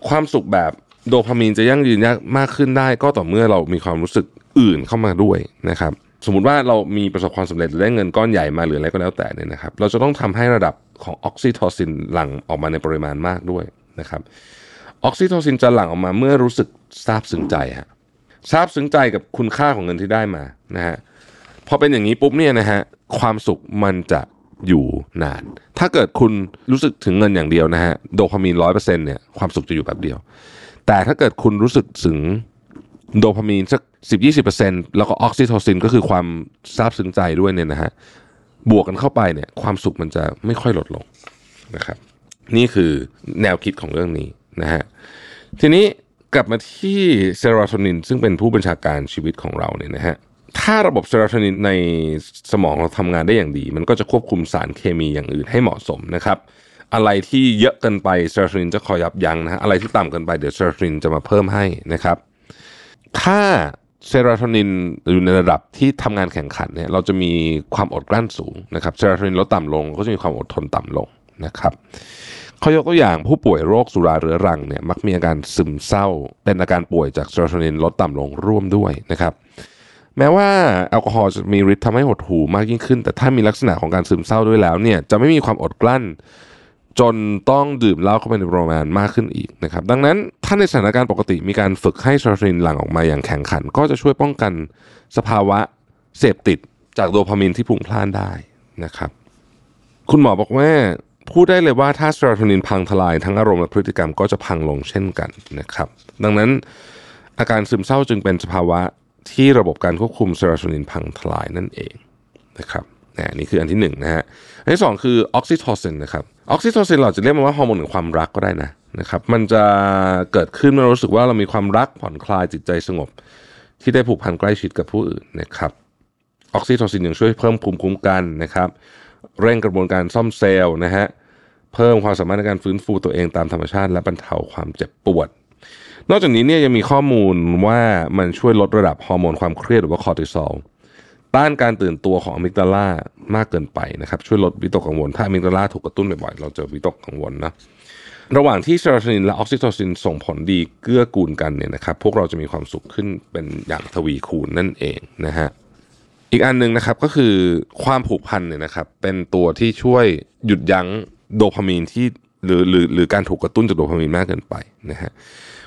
ความสุขแบบโดพามีนจะยั่งยืนมากขึ้นได้ ก็ต่อเมื่อเรามีความรู้สึกอื่นเข้ามาด้วยนะครับ สมมติว่าเรามีประสบความสำเร็จหรือได้เงินก้อนใหญ่มาหรืออะไรก็แล้วแต่เนี่ยนะครับ เราจะต้องทำให้ระดับของออกซิโทซินหลั่งออกมาในปริมาณมากด้วยนะครับ ออกซิโทซินจะหลั่งออกมาเมื่อรู้สึกซาบซึ้งใจฮะซาบซึ้งใจกับคุณค่าของเงินที่ได้มานะฮะพอเป็นอย่างนี้ปุ๊บเนี่ยนะฮะความสุขมันจะอยู่นาน ถ้าเกิดคุณรู้สึกถึงเงินอย่างเดียวนะฮะโดพามีนร้อยเปอร์เซ็นต์เนี่ยความสุขจะอยู่แป๊บเดียว แต่ถ้าเกิดคุณรู้สึกถึง โดพามีนสักสิบยี่สิบเปอร์เซ็นต์แล้วก็ออกซิโทซินก็คือความซาบซึ้งใจด้วยเนี่ยนะฮะบวกกันเข้าไปเนี่ยความสุขมันจะไม่ค่อยลดลงนะครับ นี่คือแนวคิดของเรื่องนี้นะฮะทีนี้กลับมาที่เซโรโทนินซึ่งเป็นผู้บัญชาการชีวิตของเราเนี่ยนะฮะถ้าระบบเซโรโทนินในสมองเราทำงานได้อย่างดี มันก็จะควบคุมสารเคมีอย่างอื่นให้เหมาะสมนะครับ อะไรที่เยอะเกินไปเซโรโทนินจะคอยยับยั้งนะฮะอะไรที่ต่ำเกินไปเดี๋ยวเซโรโทนินจะมาเพิ่มให้นะครับ ถ้าเซโรโทนินอยู่ในระดับที่ทำงานแข็งขันเนี่ยเราจะมีความอดกลั้นสูงนะครับเซโรโทนินลดต่ำลงก็จะมีความอดทนต่ำลงนะครับเขายกตัวอย่างผู้ป่วยโรคสุราเรื้อรังเนี่ยมักมีอาการซึมเศร้า เป็นอาการป่วยจากเซโรโทนินลดต่ำลงร่วมด้วยนะครับแม้ว่าแอลกอฮอล์จะมีฤทธิ์ทำให้หดหู่มากยิ่งขึ้น แต่ถ้ามีลักษณะของการซึมเศร้าด้วยแล้วเนี่ยจะไม่มีความอดกลั้น จนต้องดื่มเหล้าเข้าไปในปริมาณมากขึ้นอีกนะครับดังนั้น ถ้าในสถานการณ์ปกติมีการฝึกให้เซโรโทนินหลั่งออกมาอย่างแข็งขัน ก็จะช่วยป้องกันสภาวะเสพติดจากโดพามีนที่พุ่งพล่านได้นะครับ คุณหมอบอกว่าพูดได้เลยว่าถ้าเซโรโทนินพังทลายทั้งอารมณ์และพฤติกรรมก็จะพังลงเช่นกันนะครับ ดังนั้นอาการซึมเศร้าจึงเป็นสภาวะที่ระบบการควบคุมเซโรโทนินพังทลายนั่นเองนะครับนะนี่คืออันที่หนึ่งนะฮะอันที่สองคือออกซิโทซินนะครับออกซิโทซินเราจะเรียกมันว่าฮอร์โมนแห่งความรักก็ได้นะ นะครับมันจะเกิดขึ้นเมื่อเรารู้สึกว่าเรามีความรักผ่อนคลายจิตใจสงบ ที่ได้ผูกพันใกล้ชิดกับผู้อื่นนะครับออกซิโทซินยังช่วยเพิ่มภูมิคุ้มกันนะครับ เร่งกระบวนการซ่อมเซลล์นะฮะเพิ่มความสามารถในการฟื้นฟูตัวเองตามธรรมชาติ และบรรเทาความเจ็บปวด นอกจากนี้เนี่ยยังมีข้อมูลว่ามันช่วยลดระดับฮอร์โมนความเครียดหรือว่าคอร์ติซอลต้านการตื่นตัวของอะมิกดาลามากเกินไปนะครับช่วยลดวิตกกังวล ถ้าอะมิกดาลาถูกกระตุ้นบ่อยๆเราจะวิตกกังวลนะ ระหว่างที่เซโรโทนินและออกซิโทซินส่งผลดีเกื้อกูลกันเนี่ยนะครับพวกเราจะมีความสุขขึ้นเป็นอย่างทวีคูณนั่นเองนะฮะอีกอันหนึ่งนะครับก็คือความผูกพันเนี่ยนะครับเป็นตัวที่ช่วยหยุดยั้งโดพามีนที่หรือหรือหรือการถูกกระตุ้นจากโดพามีนมากเกินไปนะฮะ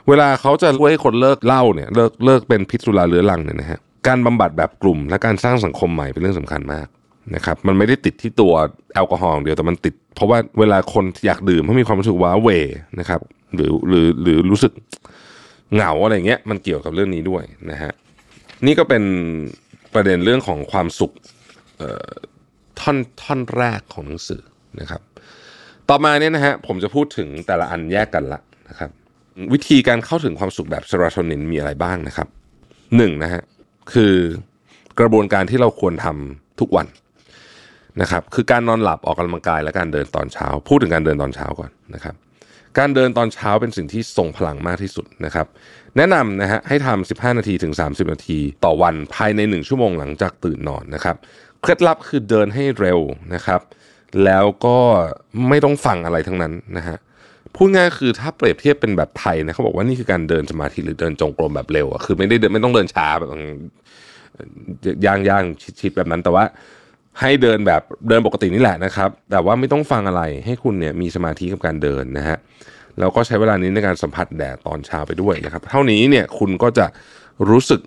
เวลาเขาจะช่วยให้คนเลิกเหล้าเนี่ยเลิกเลิกเป็นพิษสุราเรื้อรังเนี่ยนะฮะการบำบัดแบบกลุ่มและการสร้างสังคมใหม่เป็นเรื่องสำคัญมาก นะครับมันไม่ได้ติดที่ตัวแอลกอฮอล์องเดียวแต่มันติด เพราะว่าเวลาคนอยากดื่มเขามีความรู้สึกว้าเวนะครับหรือหรือหรือรู้สึกเหงาอะไรเงี้ยมันเกี่ยวกับเรื่องนี้ด้วยนะฮะนี่ก็เป็นประเด็นเรื่องของความสุขเอ่อท่อนท่อนแรกของหนังสือนะครับ ต่อมาเนี่ยนะฮะผมจะพูดถึงแต่ละอันแยกกันละนะครับวิธีการเข้าถึงความสุขแบบเซโรโทนินมีอะไรบ้างนะครับหนึ่งนะฮะคือกระบวนการที่เราควรทำทุกวัน นะครับคือการนอนหลับออกกำลังกายและการเดินตอนเช้า พูดถึงการเดินตอนเช้าก่อนนะครับ การเดินตอนเช้าเป็นสิ่งที่ทรงพลังมากที่สุดนะครับ แนะนำนะฮะให้ทำ15 นาทีถึง 30 นาทีต่อวันภายใน 1 ชั่วโมงหลังจากตื่นนอนนะครับเคล็ดลับคือเดินให้เร็วนะครับ แล้วก็ไม่ต้องฟังอะไรทั้งนั้นนะฮะพูดง่ายคือถ้าเปรียบเทียบเป็นแบบไทยนะเขาบอกว่านี่คือการเดินสมาธิหรือเดินจงกรมแบบเร็วอะคือไม่ได้เดินไม่ต้องเดินช้าแบบย่างย่างชิดๆแบบนั้นแต่ว่า ให้เดินแบบเดินปกตินี่แหละนะครับ แต่ว่าไม่ต้องฟังอะไรให้คุณเนี่ยมีสมาธิกับการเดินนะฮะแล้วก็ใช้เวลานี้ในการสัมผัสแดดตอนเช้าไปด้วยนะครับ เท่านี้เนี่ยคุณก็จะรู้สึก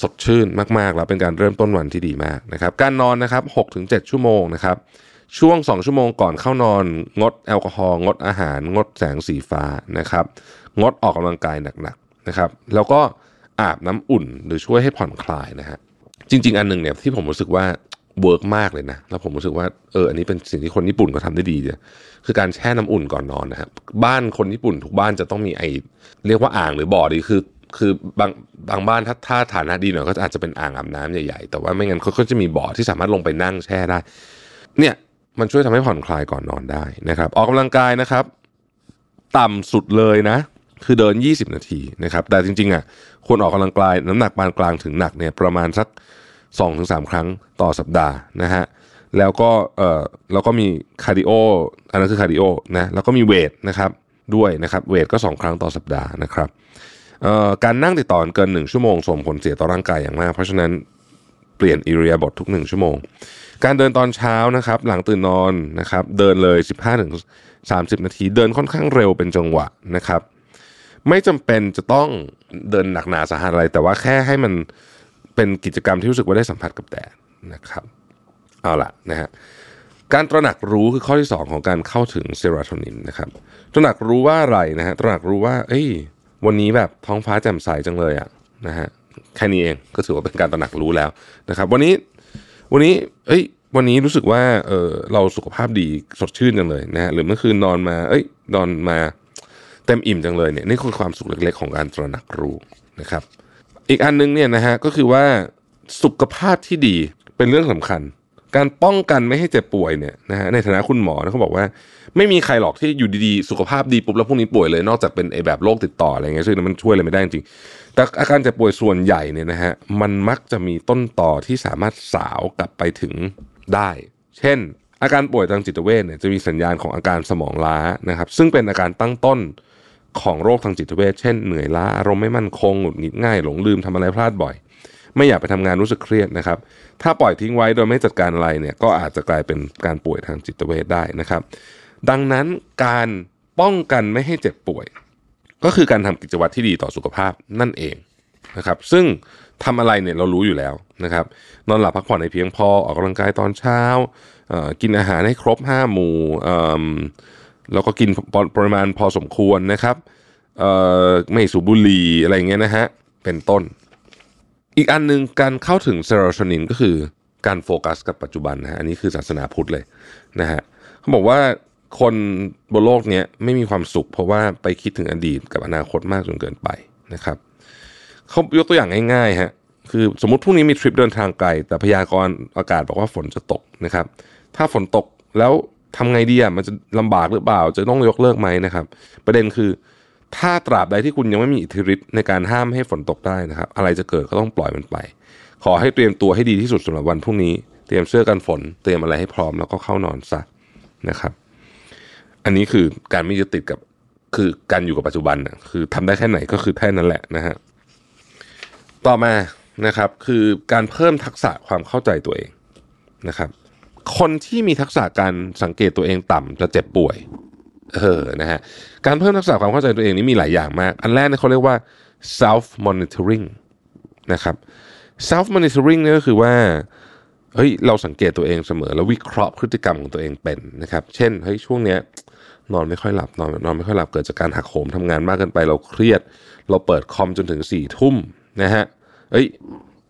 สดชื่นมากๆ แล้วเป็นการเริ่มต้นวันที่ดีมากนะครับ การนอนนะครับ6-7 ชั่วโมงนะครับ ช่วง 2 ชั่วโมงก่อนเข้านอน งดแอลกอฮอล์งดอาหาร งดแสงสีฟ้านะครับ งดออกกำลังกายหนักๆนะครับ แล้วก็อาบน้ำอุ่นหรือช่วยให้ผ่อนคลายนะฮะจริง ๆ อันหนึ่งเนี่ยที่ผมรู้สึกว่า เวิร์กมากเลยนะ แล้วผมรู้สึกว่าเอออันนี้เป็นสิ่งที่คนญี่ปุ่นก็ทำได้ดีเนี่ยคือการแช่น้ำอุ่นก่อนนอนนะครับบ้านคนญี่ปุ่นทุกบ้านจะต้องมีไอเรียกว่าอ่างหรือบ่อดีคือคือบางบางบ้านถ้าถ้าฐานะดีหน่อยก็อาจจะเป็นอ่างอาบน้ำใหญ่ๆ แต่ว่าไม่งั้นเขาก็จะมีบ่อที่สามารถลงไปนั่งแช่ได้ เนี่ยมันช่วยทำให้ผ่อนคลายก่อนนอนได้นะครับ ออกกำลังกายนะครับ ต่ำสุดเลยนะ คือเดิน 20 นาทีนะครับ แต่จริงๆอะควรออกกำลังกายน้ำหนักปานกลางถึงหนักเนี่ยประมาณสัก 2-3 ครั้งต่อสัปดาห์นะฮะแล้วก็เอ่อแล้วก็มี cardio อันนั้นคือ cardio นะแล้วก็มี weight นะครับด้วยนะครับ weight ก็ 2 ครั้งต่อสัปดาห์นะครับเอ่อการนั่งติดต่อกันเกิน 1 ชั่วโมงส่งผลเสียต่อร่างกายอย่างมาก เพราะฉะนั้นเปลี่ยนอิริยาบถทุก 1 ชั่วโมง การเดินตอนเช้านะครับ หลังตื่นนอนนะครับ เดินเลย 15-30 นาที เดินค่อนข้างเร็วเป็นจังหวะนะครับ ไม่จำเป็นจะต้องเดินหนักหนาสาหัสอะไร แต่ว่าแค่ให้มัน เป็นกิจกรรมที่รู้สึกว่าได้สัมผัสกับแดดนะครับเอาละนะฮะการตระหนักรู้คือข้อที่ 2 ของการเข้าถึงเซโรโทนินนะครับ ตระหนักรู้ว่าอะไรนะฮะตระหนักรู้ว่า เอ้ย วันนี้แบบท้องฟ้าแจ่มใสจังเลยอะนะฮะแค่นี้เองก็ถือว่าเป็นการตระหนักรู้แล้วนะครับ วันนี้วันนี้ เอ้ย วันนี้รู้สึกว่าเออเราสุขภาพดีสดชื่นจังเลยนะฮะหรือเมื่อคืนนอนมา เอ้ยนอนมาเต็มอิ่มจังเลยเนี่ยนี่คือความสุขเล็กๆ ของการตระหนักรู้นะครับ อีกอันนึงเนี่ยนะฮะก็คือว่าสุขภาพที่ดีเป็นเรื่องสำคัญ การป้องกันไม่ให้เจ็บป่วยเนี่ยนะฮะในฐานะคุณหมอนะเขาบอกว่า ไม่มีใครหรอกที่อยู่ดีๆสุขภาพดีปุ๊บแล้วพรุ่งนี้ป่วยเลย นอกจากเป็นไอ้แบบโรคติดต่ออะไรเงี้ยซึ่งมันช่วยอะไรไม่ได้จริงแต่อาการเจ็บป่วยส่วนใหญ่เนี่ยนะฮะมันมักจะมีต้นต่อที่สามารถสาวกลับไปถึงได้ เช่น อาการป่วยทางจิตเวชเนี่ยจะมีสัญญาณของอาการสมองล้านะครับซึ่งเป็นอาการตั้งต้น ของโรคทางจิตเวชเช่นเหนื่อยล้าอารมณ์ไม่มั่นคงหงุดหงิดง่ายหลงลืมทำอะไรพลาดบ่อย ไม่อยากไปทำงานรู้สึกเครียดนะครับ ถ้าปล่อยทิ้งไว้โดยไม่จัดการอะไรเนี่ยก็อาจจะกลายเป็นการป่วยทางจิตเวชได้นะครับ ดังนั้นการป้องกันไม่ให้เจ็บป่วย ก็คือการทำกิจวัตรที่ดีต่อสุขภาพนั่นเองนะครับ ซึ่งทำอะไรเนี่ยเรารู้อยู่แล้วนะครับ นอนหลับพักผ่อนให้เพียงพอออกกำลังกายตอนเช้ากินอาหารให้ครบห้าหมู่ แล้วก็กินปปริมาณพอสมควรนะครับไม่สูบบุหรี่อะไรอย่างเงี้ยนะฮะเป็นต้น อีกอันหนึ่งการเข้าถึงเซโรโทนินก็คือการโฟกัสกับปัจจุบันนะฮะอันนี้คือศาสนาพุทธเลยนะฮะเขาบอกว่าคนบนโลกเนี้ยไม่มีความสุข เพราะว่าไปคิดถึงอดีตกับอนาคตมากจนเกินไปนะครับเขายกตัวอย่างง่ายๆฮะคือสมมติพรุ่งนี้มีทริปเดินทางไกล แต่พยากรณ์อากาศบอกว่าฝนจะตกนะครับ ถ้าฝนตกแล้ว ทำไงดีอะมันจะลำบากหรือเปล่า จะต้องยกเลิกไหมนะครับ ประเด็นคือ ถ้าตราบใดที่คุณยังไม่มีอิทธิฤทธิ์ในการห้ามให้ฝนตกได้นะครับ อะไรจะเกิดก็ต้องปล่อยมันไป ขอให้เตรียมตัวให้ดีที่สุดสำหรับวันพรุ่งนี้ เตรียมเสื้อกันฝน เตรียมอะไรให้พร้อมแล้วก็เข้านอนซะนะครับ อันนี้คือการไม่ยึดติดกับคือการอยู่กับปัจจุบันนะคือทำได้แค่ไหนก็คือแค่นั้นแหละนะฮะต่อมานะครับคือการเพิ่มทักษะความเข้าใจตัวเองนะครับ คนที่มีทักษะการสังเกตตัวเองต่ำจะเจ็บป่วย เออนะฮะการเพิ่มทักษะความเข้าใจตัวเองนี่มีหลายอย่างมาก อันแรกเนี่ยเขาเรียกว่า self monitoring นะครับ self monitoring เนี่ยก็คือว่าเฮ้ยเราสังเกตตัวเองเสมอ แล้ววิเคราะห์พฤติกรรมของตัวเองเป็นนะครับ เช่นเฮ้ยช่วงเนี้ยนอนไม่ค่อยหลับนอนนอนไม่ค่อยหลับเกิดจากการหักโหมทำงานมากเกินไปเราเครียด เราเปิดคอมจนถึงสี่ทุ่มนะฮะเอ้ย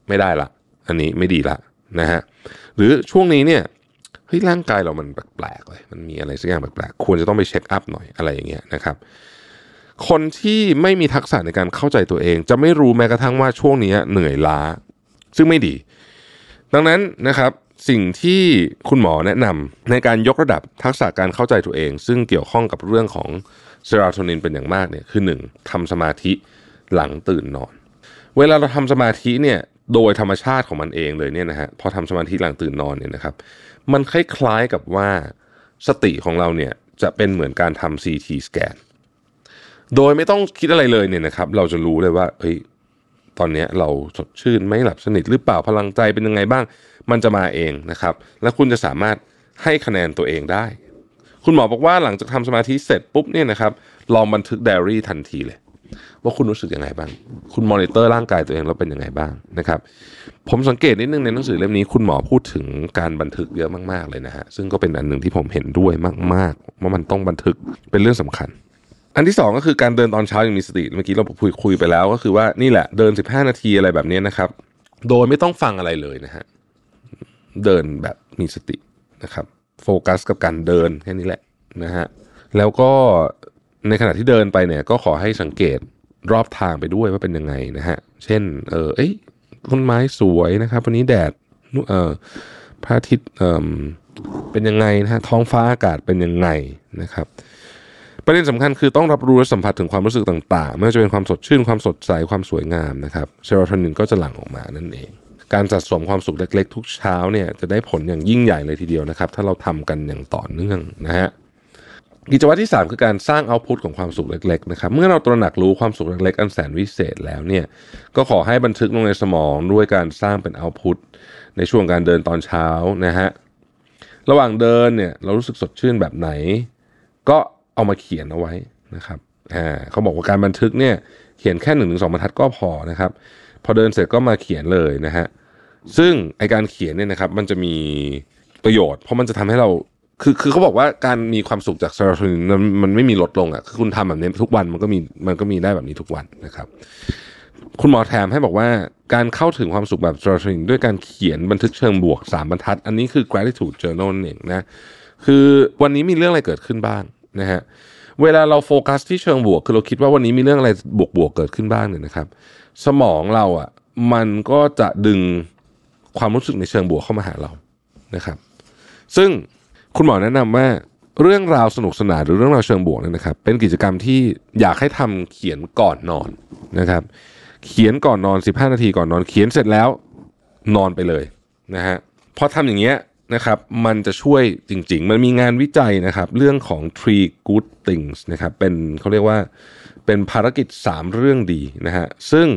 ไม่ได้ละ อันนี้ไม่ดีละนะฮะหรือช่วงนี้เนี่ย เฮ้ยร่างกายเรามันแปลกๆเลยมันมีอะไรสักอย่างแปลกๆควรจะต้องไปเช็คอัพหน่อยอะไรอย่างเงี้ยนะครับ คนที่ไม่มีทักษะในการเข้าใจตัวเอง จะไม่รู้แม้กระทั่งว่าช่วงนี้เหนื่อยล้า ซึ่งไม่ดี ดังนั้นนะครับสิ่งที่คุณหมอแนะนำในการยกระดับทักษะการเข้าใจตัวเอง ซึ่งเกี่ยวข้องกับเรื่องของเซโรโทนินเป็นอย่างมากเนี่ยคือ 1. ทำสมาธิหลังตื่นนอน เวลาเราทำสมาธิเนี่ย โดยธรรมชาติของมันเองเลยเนี่ยนะฮะพอทำสมาธิหลังตื่นนอนเนี่ยนะครับ มันคล้ายๆกับว่าสติของเราเนี่ยจะเป็นเหมือนการทำ CT สแกนโดยไม่ต้องคิดอะไรเลยเนี่ยนะครับ เราจะรู้เลยว่าเฮ้ยตอนเนี้ยเราสดชื่นไม่หลับสนิทหรือเปล่าพลังใจเป็นยังไงบ้าง มันจะมาเองนะครับ และคุณจะสามารถให้คะแนนตัวเองได้ คุณหมอบอกว่าหลังจากทำสมาธิเสร็จปุ๊บเนี่ยนะครับ ลองบันทึกไดอารี่ทันทีเลย ว่าคุณรู้สึกยังไงบ้าง คุณมอนิเตอร์ร่างกายตัวเองแล้วเป็นยังไงบ้างนะครับ ผมสังเกตนิดนึงในหนังสือเล่มนี้คุณหมอพูดถึงการบันทึกเยอะมากๆเลยนะฮะซึ่งก็เป็นอันหนึ่งที่ผมเห็นด้วยมากๆว่ามันต้องบันทึกเป็นเรื่องสำคัญ อันที่สองก็คือการเดินตอนเช้าอย่างมีสติเมื่อกี้เราคุยคุยไปแล้วก็คือว่านี่แหละเดิน 15 นาทีอะไรแบบนี้นะครับ โดยไม่ต้องฟังอะไรเลยนะฮะเดินแบบมีสตินะครับโฟกัสกับการเดินแค่นี้แหละนะฮะแล้วก็ในขณะที่เดินไปเนี่ยก็ขอให้สังเกต รอบทางไปด้วยว่าเป็นยังไงนะฮะ เช่น เออเอ้ยต้นไม้สวยนะครับ วันนี้แดดเออพระอาทิตย์เออเป็นยังไงนะฮะท้องฟ้าอากาศเป็นยังไงนะครับ ประเด็นสำคัญคือต้องรับรู้และสัมผัสถึงความรู้สึกต่างๆ ไม่ว่าจะเป็นความสดชื่นความสดใสความสวยงามนะครับเซโรโทนินก็จะหลั่งออกมานั่นเอง การสะสมความสุขเล็กๆ ทุกเช้าเนี่ยจะได้ผลอย่างยิ่งใหญ่เลยทีเดียวนะครับ ถ้าเราทำกันอย่างต่อเนื่องนะฮะ กิจวัตรที่ 3 คือการสร้างเอาพุตของความสุขเล็กๆนะครับเมื่อเราตระหนักรู้ความสุขเล็กๆ อันแสนวิเศษแล้วเนี่ยก็ขอให้บันทึกลงในสมองด้วยการสร้างเป็นเอาพุตในช่วงการเดินตอนเช้านะฮะระหว่างเดินเนี่ยเรารู้สึกสดชื่นแบบไหน ก็เอามาเขียนเอาไว้นะครับอ่าเขาบอกว่าการบันทึกเนี่ยเขียนแค่หนึ่งถึงสองบรรทัดก็พอนะครับพอเดินเสร็จก็มาเขียนเลยนะฮะซึ่งไอการเขียนเนี่ยนะครับมันจะมีประโยชน์ เพราะมันจะทำให้เรา คือคือเขาบอกว่าการมีความสุขจากเซโรโทนินมันมันไม่มีลดลงอะคือคุณทำแบบนี้ทุกวันมันก็มีมันก็มีได้แบบนี้ทุกวันนะครับ คุณหมอแถมให้บอกว่าการเข้าถึงความสุขแบบเซโรโทนินด้วยการเขียนบันทึกเชิงบวก3บรรทัด อันนี้คือ gratitude journal เองนะคือวันนี้มีเรื่องอะไรเกิดขึ้นบ้างนะฮะเวลาเราโฟกัสที่เชิงบวก คือเราคิดว่าวันนี้มีเรื่องอะไรบวกบวกๆเกิดขึ้นบ้างเนี่ยนะครับ สมองเราอะมันก็จะดึงความรู้สึกในเชิงบวกเข้ามาหาเรานะครับ ซึ่ง คุณหมอแนะนำว่าเรื่องราวสนุกสนานหรือเรื่องราวเชิงบวกเนี่ยนะครับ เป็นกิจกรรมที่อยากให้ทำเขียนก่อนนอนนะครับ เขียนก่อนนอน 15 นาทีก่อนนอน เขียนเสร็จแล้วนอนไปเลยนะฮะพอทำอย่างเงี้ยนะครับมันจะช่วยจริง ๆ มันมีงานวิจัยนะครับ เรื่องของ three good things นะครับเป็นเขาเรียกว่าเป็นภารกิจ 3 เรื่องดีนะฮะซึ่ง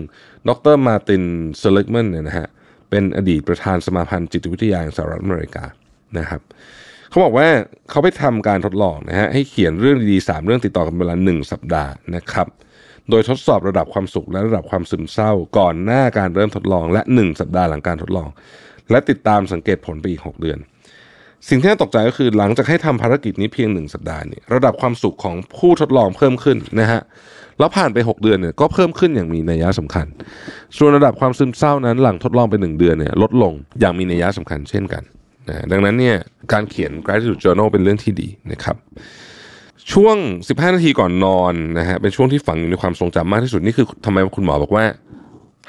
ดรมาตินเซเลกแมนเนี่ยนะฮะเป็นอดีตประธานสมาพันธ์จิตวิทยาแห่งสหรัฐอเมริกานะครับ เขาบอกว่าเขาไปทำการทดลองนะฮะให้เขียนเรื่องดีๆสามเรื่องติดต่อกันเวลาหนึ่งสัปดาห์นะครับ โดยทดสอบระดับความสุขและระดับความซึมเศร้า ก่อนหน้าการเริ่มทดลอง และ 1 สัปดาห์หลังการทดลอง และติดตามสังเกตผลไปอีก 6 เดือน สิ่งที่น่าตกใจก็คือหลังจากให้ทำภารกิจนี้เพียง 1 สัปดาห์เนี่ยระดับความสุขของผู้ทดลองเพิ่มขึ้นนะฮะแล้วผ่านไป 6 เดือนเนี่ยก็เพิ่มขึ้นอย่างมีนัยยะสำคัญ ส่วนระดับความซึมเศร้านั้นหลังทดลองไป 1 เดือนเนี่ยลดลงอย่างมีนัยยะสำคัญเช่นกัน นะดังนั้นเนี่ยการเขียน gratitude journal เป็นเรื่องที่ดีนะครับ ช่วง 15 นาทีก่อนนอนนะฮะเป็นช่วงที่ฝังอยู่ในความทรงจำมากที่สุดนี่คือทำไมคุณหมอบอกว่า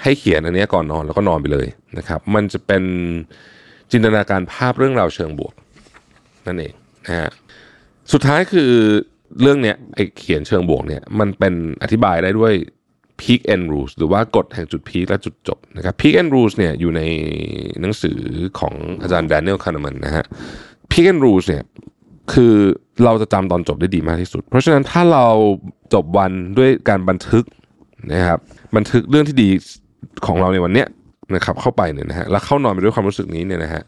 ให้เขียนอันนี้ก่อนนอนแล้วก็นอนไปเลยนะครับ มันจะเป็นจินตนาการภาพเรื่องราวเชิงบวก นั่นเองนะฮะสุดท้ายคือเรื่องเนี้ยไอเขียนเชิงบวกเนี่ยมันเป็นอธิบายได้ด้วย peak and rules หรือว่ากฎแห่งจุดพีคและจุดจบนะครับ peak and rules เนี่ยอยู่ในหนังสือของอาจารย์ Daniel Kahneman นะฮะ peak and rules เนี่ยคือเราจะจำตอนจบได้ดีมากที่สุด เพราะฉะนั้นถ้าเราจบวันด้วยการบันทึกนะครับบันทึกเรื่องที่ดีของเราในวันเนี้ยนะครับเข้าไปเนี่ยนะฮะแล้วเข้านอนไปด้วยความรู้สึกนี้เนี่ยนะฮะ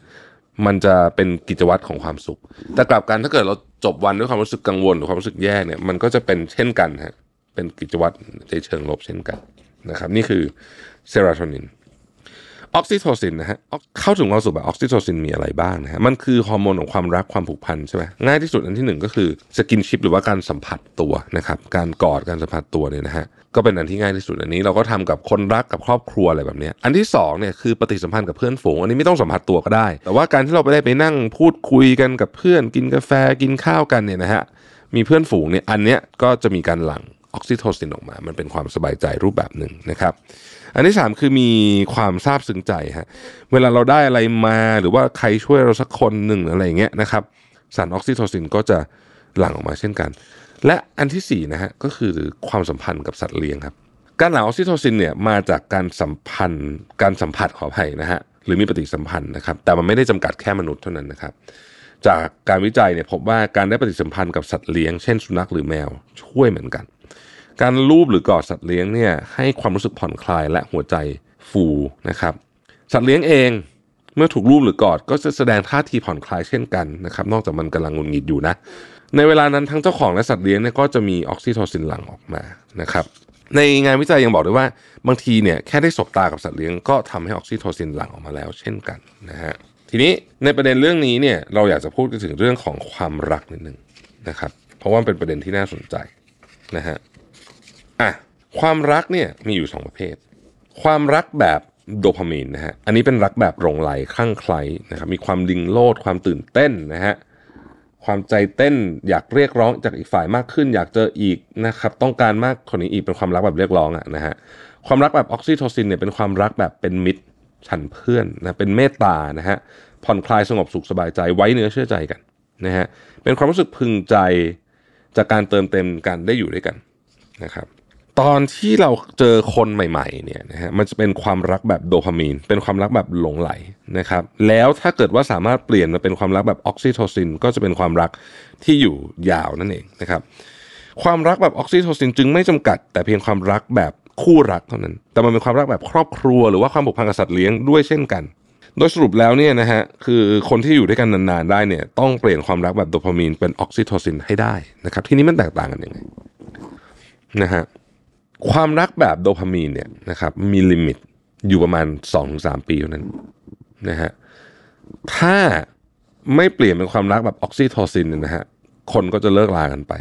มันจะเป็นกิจวัตรของความสุข แต่กลับกันถ้าเกิดเราจบวันด้วยความรู้สึกกังวลหรือความรู้สึกแย่เนี่ยมันก็จะเป็นเช่นกันฮะ เป็นกิจวัตรในเชิงลบเช่นกันนะครับนี่คือเซโรโทนินออกซิโทซินนะฮะเข้าถึงความสุขแบบออกซิโทซินมีอะไรบ้างนะฮะมันคือฮอร์โมนของความรักความผูกพันใช่ไหมง่ายที่สุดอันที่หนึ่งก็คือ skinship หรือว่าการสัมผัสตัวนะครับการกอดการสัมผัสตัวเนี่ยนะฮะก็เป็นอันที่ง่ายที่สุดอันนี้เราก็ทำกับคนรักกับครอบครัวอะไรแบบนี้อันที่สองเนี่ยคือปฏิสัมพันธ์กับเพื่อนฝูง อันนี้ไม่ต้องสัมผัสตัวก็ได้ แต่ว่าการที่เราไปได้ไปนั่งพูดคุยกันกับเพื่อนกินกาแฟกินข้าวกันเนี่ยนะฮะมีเพื่อนฝูงเนี่ยอันเนี้ยก็จะมีการหลั่ง ออกซิโทซินออกมา มันเป็นความสบายใจรูปแบบหนึ่งนะครับ อันที่สามคือมีความซาบซึ้งใจฮะเวลาเราได้อะไรมาหรือว่าใครช่วยเราสักคนหนึ่งอะไรอย่างเงี้ยนะครับสารออกซิโทซินก็จะหลั่งออกมาเช่นกัน และอันที่สี่นะฮะก็คือความสัมพันธ์กับสัตว์เลี้ยงครับการหลั่งออกซิโทซินเนี่ยมาจากการสัมพันธ์การสัมผัสขออภัยนะฮะหรือมีปฏิสัมพันธ์นะครับ แต่มันไม่ได้จำกัดแค่มนุษย์เท่านั้นนะครับ จากการวิจัยเนี่ยพบว่าการได้ปฏิสัมพันธ์กับสัตว์เลี้ยงเช่นสุนัขหรือแมวช่วยเหมือนกัน การลูบหรือกอดสัตว์เลี้ยงเนี่ยให้ความรู้สึกผ่อนคลายและหัวใจฟูนะครับ สัตว์เลี้ยงเองเมื่อถูกลูบหรือกอดก็จะแสดงท่าทีผ่อนคลายเช่นกันนะครับ นอกจากมันกำลังงุดหงิดอยู่นะ ในเวลานั้นทั้งเจ้าของและสัตว์เลี้ยงเนี่ยก็จะมีออกซิโทซินหลั่งออกมานะครับ ในงานวิจัยยังบอกด้วยว่าบางทีเนี่ยแค่ได้สบตากับสัตว์เลี้ยงก็ทำให้ออกซิโทซินหลั่งออกมาแล้วเช่นกันนะฮะทีนี้ในประเด็นเรื่องนี้เนี่ยเราอยากจะพูดถึงเรื่องของความรักนิดนึงนะครับ เพราะว่าเป็นประเด็นที่น่าสนใจนะฮะ อะความรักเนี่ยมีอยู่สองประเภท ความรักแบบโดพามีนนะฮะอันนี้เป็นรักแบบหลงไหลคลั่งไคล้นะครับมีความลิงโลดความตื่นเต้นนะฮะความใจเต้นอยากเรียกร้องจากอีกฝ่ายมากขึ้น อยากเจออีกนะครับต้องการมากคนนี้อีกเป็นความรักแบบเรียกร้องอะนะฮะความรักแบบออกซิโทซินเนี่ยเป็นความรักแบบเป็นมิตรฉันเพื่อนนะเป็นเมตตานะฮะผ่อนคลายสงบสุขสบายใจไว้เนื้อเชื่อใจกันนะฮะเป็นความรู้สึกพึงใจจากการเติมเต็มกันได้อยู่ด้วยกันนะครับ ตอนที่เราเจอคนใหม่ ๆ เนี่ยนะฮะมันจะเป็นความรักแบบโดพามีน เป็นความรักแบบหลงไหลนะครับ แล้วถ้าเกิดว่าสามารถเปลี่ยนมาเป็นความรักแบบออกซิโทซิน ก็จะเป็นความรักที่อยู่ยาวนั่นเองนะครับ ความรักแบบออกซิโทซินจึงไม่จำกัด แต่เพียงความรักแบบคู่รักเท่านั้น แต่มันเป็นความรักแบบครอบครัว หรือว่าความผูกพันกับสัตว์เลี้ยงด้วยเช่นกัน โดยสรุปแล้วเนี่ยนะฮะคือคนที่อยู่ด้วยกันนานๆได้เนี่ยต้องเปลี่ยนความรักแบบโดพามีนเป็นออกซิโทซินให้ได้นะครับ ทีนี้มันแตกต่างกันยังไงนะฮะ ความรักแบบโดพามีนเนี่ยนะครับมี limit อยู่ประมาณ 2-3 ปีเท่านั้นนะฮะถ้าไม่เปลี่ยนเป็นความรักแบบออกซิโทซินเนี่ยนะฮะคนก็จะเลิกลากันไป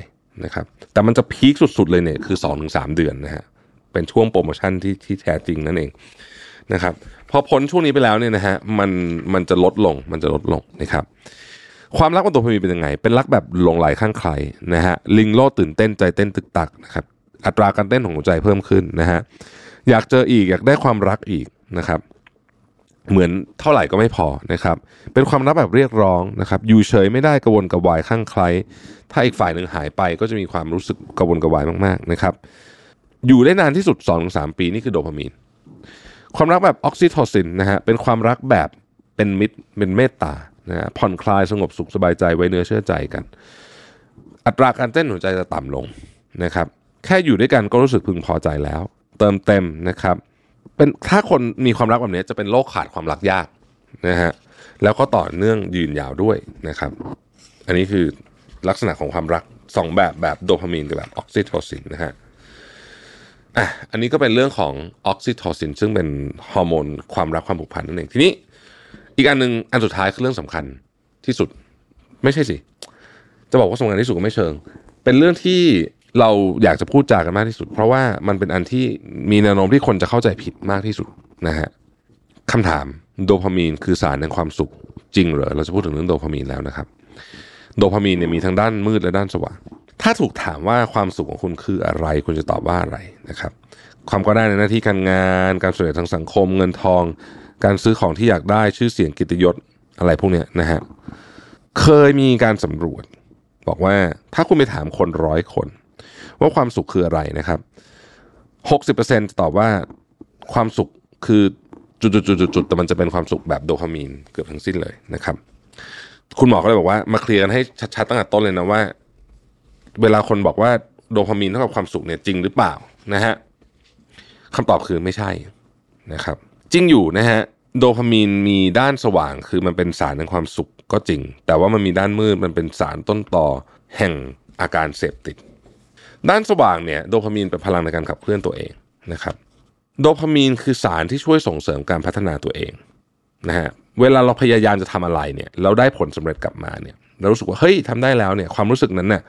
นะครับแต่มันจะ peak สุดๆเลยเนี่ยคือ 2-3 เดือนนะฮะเป็นช่วงโปรโมชั่นที่ที่แท้จริงนั่นเองนะครับพอพ้นช่วงนี้ไปแล้วเนี่ยนะฮะมันมันจะลดลงมันจะลดลงนะครับความรักบนตัวพามีเป็นยังไง เป็นรักแบบหลงไหลข้างใครนะฮะลิงโลดตื่นเต้นใจเต้นตึกตักนะครับ อัตราการเต้นของหัวใจเพิ่มขึ้นนะฮะอยากเจออีกอยากได้ความรักอีกนะครับ เหมือนเท่าไหร่ก็ไม่พอนะครับ เป็นความรักแบบเรียกร้องนะครับ อยู่เฉยไม่ได้กระวนกระวายข้างใคร ถ้าอีกฝ่ายหนึ่งหายไปก็จะมีความรู้สึกกระวนกระวายมากๆนะครับ อยู่ได้นานที่สุด2-3ปีนี่คือโดพามีน ความรักแบบออกซิโทซินนะฮะเป็นความรักแบบเป็นมิตรเป็นเมตตานะฮะผ่อนคลายสงบสุขสบายใจไว้เนื้อเชื่อใจกัน อัตราการเต้นหัวใจจะต่ำลงนะครับ แค่อยู่ด้วยกันก็รู้สึกพึงพอใจแล้ว เติมเต็มนะครับเป็นถ้าคนมีความรักแบบนี้จะเป็นโรคขาดความรักยากนะฮะแล้วก็ต่อเนื่องยืนยาวด้วยนะครับ อันนี้คือลักษณะของความรักสองแบบแบบโดพามีนกับแบบออกซิโทซินนะฮะอะอันนี้ก็เป็นเรื่องของออกซิโทซินซึ่งเป็นฮอร์โมนความรักความผูกพันนั่นเองทีนี้ อีกอันหนึ่งอันสุดท้ายคือเรื่องสำคัญที่สุด ไม่ใช่สิ จะบอกว่าสำคัญที่สุดก็ไม่เชิง เป็นเรื่องที่ เราอยากจะพูดจากันมากที่สุด เพราะว่ามันเป็นอันที่มีแนวโน้มที่คนจะเข้าใจผิดมากที่สุดนะฮะคำถามโดพามีนคือสารแห่งความสุขจริงเหรอเราจะพูดถึงเรื่องโดพามีนแล้วนะครับ โดพามีนเนี่ยมีทั้งด้านมืดและด้านสว่าง ถ้าถูกถามว่าความสุขของคุณคืออะไร คุณจะตอบว่าอะไรนะครับ ความก็ได้ในหน้าที่การงาน การสำเร็จทางสังคม เงินทอง การซื้อของที่อยากได้ชื่อเสียงกิตยศอะไรพวกเนี้ยนะฮะเคยมีการสำรวจ บอกว่าถ้าคุณไปถามคนร้อยคน ว่าความสุขคืออะไรนะครับ 60%จะตอบว่าความสุขคือจุดๆๆๆแต่มันจะเป็นความสุขแบบโดพามีนเกือบทั้งสิ้นเลยนะครับ คุณหมอก็เลยบอกว่ามาเคลียร์กันให้ชัดๆตั้งแต่ต้นเลยนะว่า เวลาคนบอกว่าโดพามีนเท่ากับความสุขเนี่ยจริงหรือเปล่านะฮะคำตอบคือไม่ใช่นะครับ จริงอยู่นะฮะโดพามีนมีด้านสว่างคือมันเป็นสารแห่งความสุขก็จริง แต่ว่ามันมีด้านมืดมันเป็นสารต้นต่อแห่งอาการเสพติด ด้านสว่างเนี่ยโดพามีนเป็นพลังในการขับเคลื่อนตัวเองนะครับ โดพามีนคือสารที่ช่วยส่งเสริมการพัฒนาตัวเองนะฮะเวลาเราพยายามจะทำอะไรเนี่ยเราได้ผลสำเร็จกลับมาเนี่ยเรารู้สึกว่าเฮ้ยทำได้แล้วเนี่ยความรู้สึกนั้นเนี่ย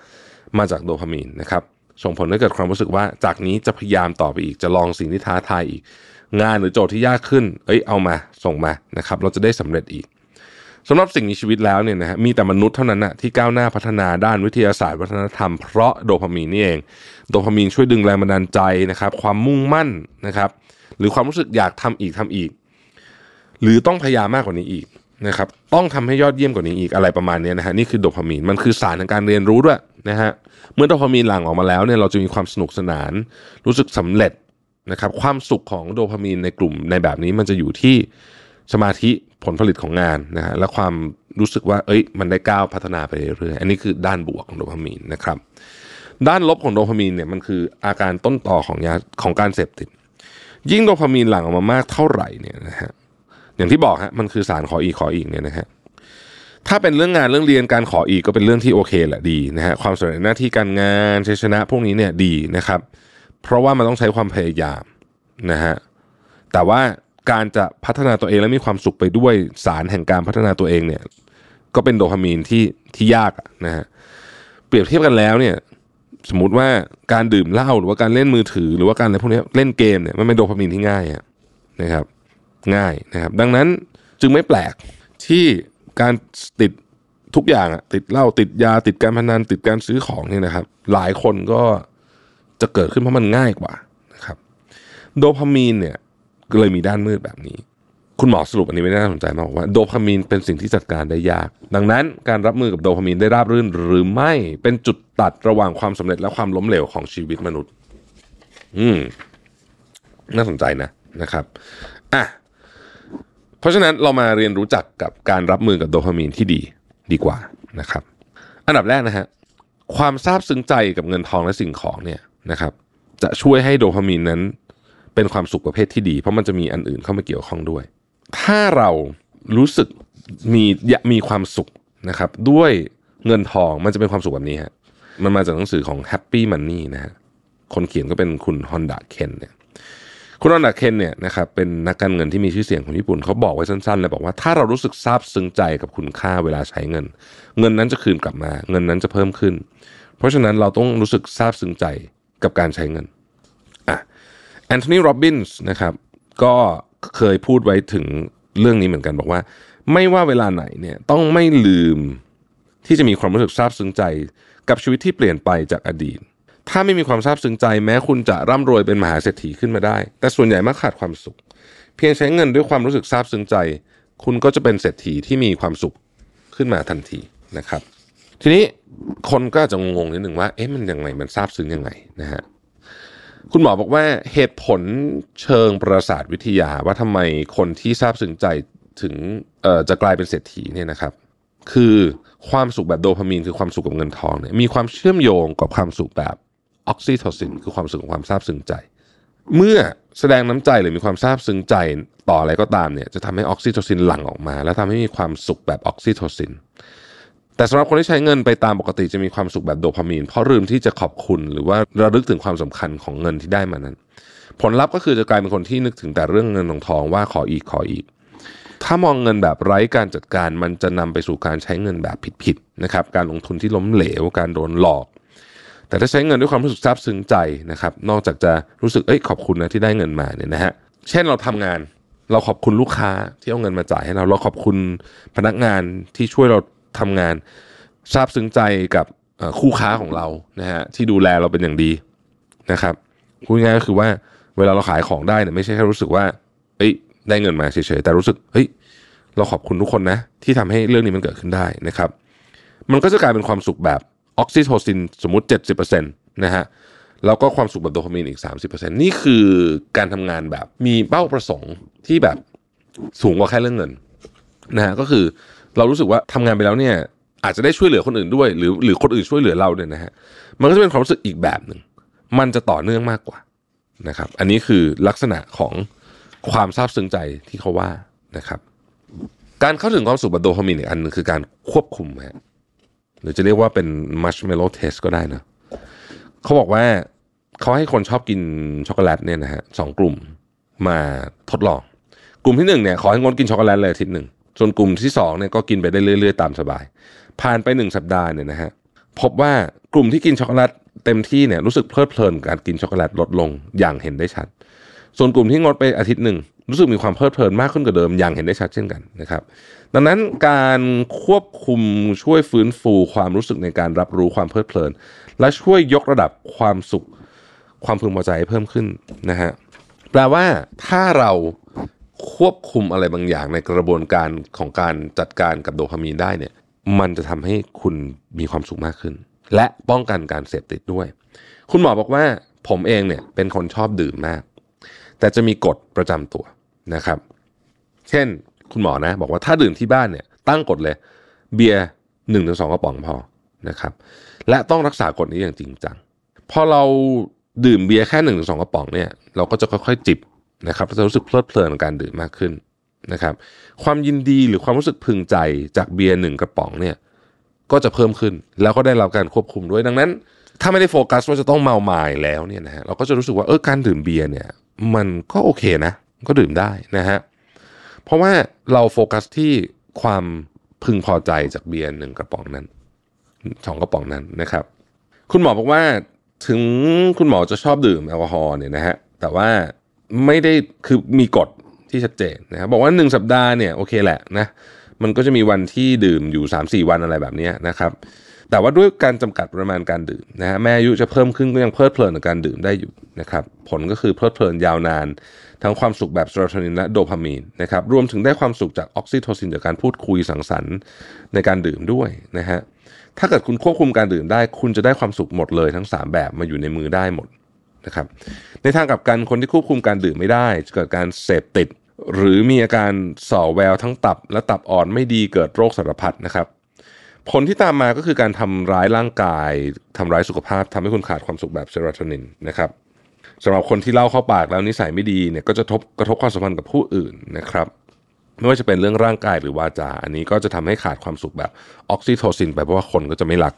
มาจากโดพามีนนะครับส่งผลให้เกิดความรู้สึกว่าจากนี้จะพยายามต่อไปอีกจะลองสิ่งที่ท้าทายอีก งานหรือโจทย์ที่ยากขึ้น เอ้ยเอามาส่งมานะครับ เราจะได้สำเร็จอีก สำหรับสิ่งมีชีวิตแล้วเนี่ยนะฮะมีแต่มนุษย์เท่านั้นนะที่ก้าวหน้าพัฒนาด้านวิทยาศาสตร์วัฒนธรรมเพราะโดพามีนนี่เอง โดพามีนช่วยดึงแรงบันดาลใจนะครับ ความมุ่งมั่นนะครับ หรือความรู้สึกอยากทำอีกทำอีก หรือต้องพยายามมากกว่านี้อีกนะครับ ต้องทำให้ยอดเยี่ยมกว่านี้อีกอะไรประมาณนี้นะฮะนี่คือโดพามีนมันคือสารในการเรียนรู้ด้วยนะฮะเมื่อโดพามีนหลั่งออกมาแล้วเนี่ยเราจะมีความสนุกสนาน รู้สึกสำเร็จนะครับ ความสุขของโดพามีนในกลุ่มในแบบนี้มันจะอยู่ที่ สมาธิผลผลิตของงานนะฮะและความรู้สึกว่า เอ้ย มันได้ก้าวพัฒนาไปเรื่อยๆอันนี้คือด้านบวกของโดพามีนนะครับ ด้านลบของโดพามีนเนี่ยมันคืออาการต้นต่อของยาของการเสพติด ยิ่งโดพามีนหลั่งออกมามากเท่าไหร่เนี่ยนะฮะอย่างที่บอกฮะมันคือสารขออีกขออีกเนี่ยนะฮะถ้าเป็นเรื่องงานเรื่องเรียนการขออีกก็เป็นเรื่องที่โอเคแหละดีนะฮะความสำเร็จหน้าที่การงานชัยชนะพวกนี้เนี่ยดีนะครับ เพราะว่ามันต้องใช้ความพยายามนะฮะแต่ว่า การจะพัฒนาตัวเองและมีความสุขไปด้วยสารแห่งการพัฒนาตัวเองเนี่ย ก็เป็นโดพามีนที่ที่ยากนะฮะเปรียบเทียบกันแล้วเนี่ย สมมติว่าการดื่มเหล้าหรือว่าการเล่นมือถือ หรือว่าการอะไรพวกนี้เล่นเกมเนี่ยมันเป็นโดพามีนที่ง่ายนะครับ ง่ายนะครับ ดังนั้นจึงไม่แปลกที่การติดทุกอย่างอะติดเหล้าติดยาติดการพนันติดการซื้อของเนี่ยนะครับ หลายคนก็จะเกิดขึ้นเพราะมันง่ายกว่านะครับ โดพามีนเนี่ย ก็เลยมีด้านมืดแบบนี้ คุณหมอสรุปอันนี้ไม่น่าสนใจมากบอกว่าโดพามีนเป็นสิ่งที่จัดการได้ยาก ดังนั้นการรับมือกับโดพามีนได้ราบรื่นหรือไม่เป็นจุดตัดระหว่างความสำเร็จและความล้มเหลวของชีวิตมนุษย์ อืม น่าสนใจนะนะครับอะเพราะฉะนั้นเรามาเรียนรู้จักกับการรับมือกับโดพามีนที่ดีดีกว่านะครับ อันดับแรกนะฮะความซาบซึ้งใจกับเงินทองและสิ่งของเนี่ยนะครับ จะช่วยให้โดพามีนนั้น เป็นความสุขประเภทที่ดี เพราะมันจะมีอันอื่นเข้ามาเกี่ยวข้องด้วย ถ้าเรารู้สึกมีมีความสุขนะครับ ด้วยเงินทองมันจะเป็นความสุขแบบนี้ฮะมันมาจากหนังสือของ Happy Money นะฮะคนเขียนก็เป็นคุณฮอนดาเคนเนี่ยคุณฮอนดาเคนเนี่ยนะครับเป็นนักการเงินที่มีชื่อเสียงของญี่ปุ่นเขาบอกไว้สั้นๆเลยบอกว่าถ้าเรารู้สึกซาบซึ้งใจกับคุณค่าเวลาใช้เงิน เงินนั้นจะคืนกลับมา เงินนั้นจะเพิ่มขึ้น เพราะฉะนั้นเราต้องรู้สึกซาบซึ้งใจกับการใช้เงิน แอนโทนีโรบินส์นะครับก็เคยพูดไว้ถึงเรื่องนี้เหมือนกันบอกว่า ไม่ว่าเวลาไหนเนี่ยต้องไม่ลืมที่จะมีความรู้สึกซาบซึ้งใจ กับชีวิตที่เปลี่ยนไปจากอดีต ถ้าไม่มีความซาบซึ้งใจ แม้คุณจะร่ำรวยเป็นมหาเศรษฐีขึ้นมาได้ แต่ส่วนใหญ่มักขาดความสุข เพียงใช้เงินด้วยความรู้สึกซาบซึ้งใจ คุณก็จะเป็นเศรษฐีที่มีความสุขขึ้นมาทันทีนะครับ ทีนี้คนก็อาจจะงงนิดหนึ่งว่าเอ๊ะมันยังไงมันซาบซึ้งยังไงนะฮะ คุณหมอบอกว่าเหตุผลเชิงประสาทวิทยาว่าทำไมคนที่ซาบซึ้งใจถึงจะกลายเป็นเศรษฐีเนี่ยนะครับ คือความสุขแบบโดพามีนคือความสุขกับเงินทองเนี่ยมีความเชื่อมโยงกับความสุขแบบออกซิโทซินคือความสุขของความซาบซึ้งใจ เมื่อแสดงน้ำใจหรือมีความซาบซึ้งใจต่ออะไรก็ตามเนี่ยจะทำให้ออกซิโทซินหลั่งออกมา แล้วทำให้มีความสุขแบบออกซิโทซิน แต่สำหรับคนที่ใช้เงินไปตามปกติจะมีความสุขแบบโดพามีน เพราะลืมที่จะขอบคุณหรือว่าระลึกถึงความสำคัญของเงินที่ได้มานั้น ผลลัพธ์ก็คือจะกลายเป็นคนที่นึกถึงแต่เรื่องเงินทองทองว่าขออีกขออีก ถ้ามองเงินแบบไร้การจัดการมันจะนำไปสู่การใช้เงินแบบผิดๆนะครับ การลงทุนที่ล้มเหลว การโดนหลอก แต่ถ้าใช้เงินด้วยความรู้สึกซาบซึ้งใจนะครับ นอกจากจะรู้สึกเอ้ยขอบคุณนะที่ได้เงินมาเนี่ยนะฮะเช่นเราทำงานเราขอบคุณลูกค้าที่เอาเงินมาจ่ายให้เรา เราขอบคุณพนักงานที่ช่วยเรา ทำงานซาบซึ้งใจกับคู่ค้าของเรานะฮะที่ดูแลเราเป็นอย่างดีนะครับพูดง่ายๆก็คือว่าเวลาเราขายของได้เนี่ยไม่ใช่แค่รู้สึกว่าเอ้ยได้เงินมาเฉยๆแต่รู้สึกเฮ้ยเราขอบคุณทุกคนนะ ที่ทำให้เรื่องนี้มันเกิดขึ้นได้นะครับ มันก็จะกลายเป็นความสุขแบบออกซิโทซินสมมติ 70%นะฮะแล้วก็ความสุขแบบโดพามีนอีก 30%นี่คือการทำงานแบบมีเป้าประสงค์ที่แบบสูงกว่าแค่เรื่องเงินนะฮะก็คือ เรารู้สึกว่าทำงานไปแล้วเนี่ย อาจจะได้ช่วยเหลือคนอื่นด้วย หรือหรือคนอื่นช่วยเหลือเราเนี่ยนะฮะมันก็จะเป็นความรู้สึกอีกแบบหนึ่งมันจะต่อเนื่องมากกว่านะครับ อันนี้คือลักษณะของความซาบซึ้งใจที่เขาว่านะครับ การเข้าถึงความสุขแบบโดพามีนอีกอันนึงคือการควบคุมฮะหรือจะเรียกว่าเป็น marshmallow test ก็ได้นะเขาบอกว่าเขาให้คนชอบกินช็อกโกแลตเนี่ยนะฮะสองกลุ่มมาทดลอง กลุ่มที่หนึ่งเนี่ยขอให้งดกินช็อกโกแลตเลยอาทิตย์หนึ่ง ส่วนกลุ่มที่สองเนี่ยก็กินไปได้เรื่อย ๆ ตามสบาย ผ่านไปหนึ่งสัปดาห์เนี่ยนะฮะพบว่ากลุ่มที่กินช็อกโกแลตเต็มที่เนี่ยรู้สึกเพลิดเพลินกับการกินช็อกโกแลตลดลงอย่างเห็นได้ชัด ส่วนกลุ่มที่งดไปอาทิตย์หนึ่งรู้สึกมีความเพลิดเพลินมากขึ้นกว่าเดิมอย่างเห็นได้ชัดเช่นกันนะครับ ดังนั้นการควบคุมช่วยฟื้นฟูความรู้สึกในการรับรู้ความเพลิดเพลิน และช่วยยกระดับความสุขความพึงพอใจให้เพิ่มขึ้นนะฮะแปลว่าถ้าเรา ควบคุมอะไรบางอย่างในกระบวนการของการจัดการกับโดพามีนได้เนี่ยมันจะทำให้คุณมีความสุขมากขึ้น และป้องกันการเสพติดด้วย คุณหมอบอกว่าผมเองเนี่ยเป็นคนชอบดื่มมาก แต่จะมีกฎประจำตัวนะครับ เช่นคุณหมอนะ บอกว่าถ้าดื่มที่บ้านเนี่ยตั้งกฎเลย เบียร์หนึ่งถึงสองกระป๋องพอนะครับ และต้องรักษากฎนี้อย่างจริงจังพอเราดื่มเบียร์แค่หนึ่งถึงสองกระป๋องเนี่ยเราก็จะค่อยๆจิบ นะครับเราจะรู้สึกเพลิดเพลินกับการดื่มมากขึ้นนะครับ ความยินดีหรือความรู้สึกพึงใจจากเบียร์หนึ่งกระป๋องเนี่ยก็จะเพิ่มขึ้นแล้วก็ได้รับการควบคุมด้วยดังนั้น ถ้าไม่ได้โฟกัสว่าจะต้องเมามายแล้วเนี่ยนะฮะเราก็จะรู้สึกว่าเออการดื่มเบียร์เนี่ยมันก็โอเคนะ ก็ดื่มได้นะฮะเพราะว่าเราโฟกัสที่ความพึงพอใจจากเบียร์หนึ่งกระป๋องนั้นสองกระป๋องนั้นนะครับ คุณหมอบอกว่าถึงคุณหมอจะชอบดื่มแอลกอฮอล์เนี่ยนะฮะแต่ว่า ไม่ได้คือมีกฎที่ชัดเจนนะครับบอกว่า 1 สัปดาห์เนี่ยโอเคแหละนะมันก็จะมีวันที่ดื่มอยู่ 3-4 วันอะไรแบบนี้นะครับ แต่ว่าด้วยการจำกัดปริมาณการดื่มนะฮะแม่อายุจะเพิ่มขึ้นก็ยังเพลิดเพลินกับการดื่มได้อยู่นะครับผลก็คือเพลิดเพลินยาวนาน ทั้งความสุขแบบเซโรโทนินและโดพามีนนะครับรวมถึงได้ความสุขจากออกซิโทซินจากการพูดคุยสังสรรค์ในการดื่มด้วยนะฮะถ้าเกิดคุณควบคุมการดื่มได้ คุณจะได้ความสุขหมดเลยทั้ง 3 แบบมาอยู่ในมือได้หมด นะครับ ในทางกลับกันคนที่ควบคุมการดื่มไม่ได้จะเกิดการเสพติด หรือมีอาการส่อแววทั้งตับ และตับอ่อนไม่ดีเกิดโรคสารพัดนะครับผลที่ตามมาก็คือการทำร้ายร่างกายทำร้ายสุขภาพทำให้คุณขาดความสุขแบบเซโรโทนินนะครับสำหรับคนที่เล่าเข้าปากแล้วนิสัยไม่ดีเนี่ยก็จะทบกระทบความสัมพันธ์กับผู้อื่นนะครับไม่ว่าจะเป็นเรื่องร่างกายหรือวาจา อันนี้ก็จะทำให้ขาดความสุขแบบออกซิโทซิน ไปเพราะว่าคนก็จะไม่รัก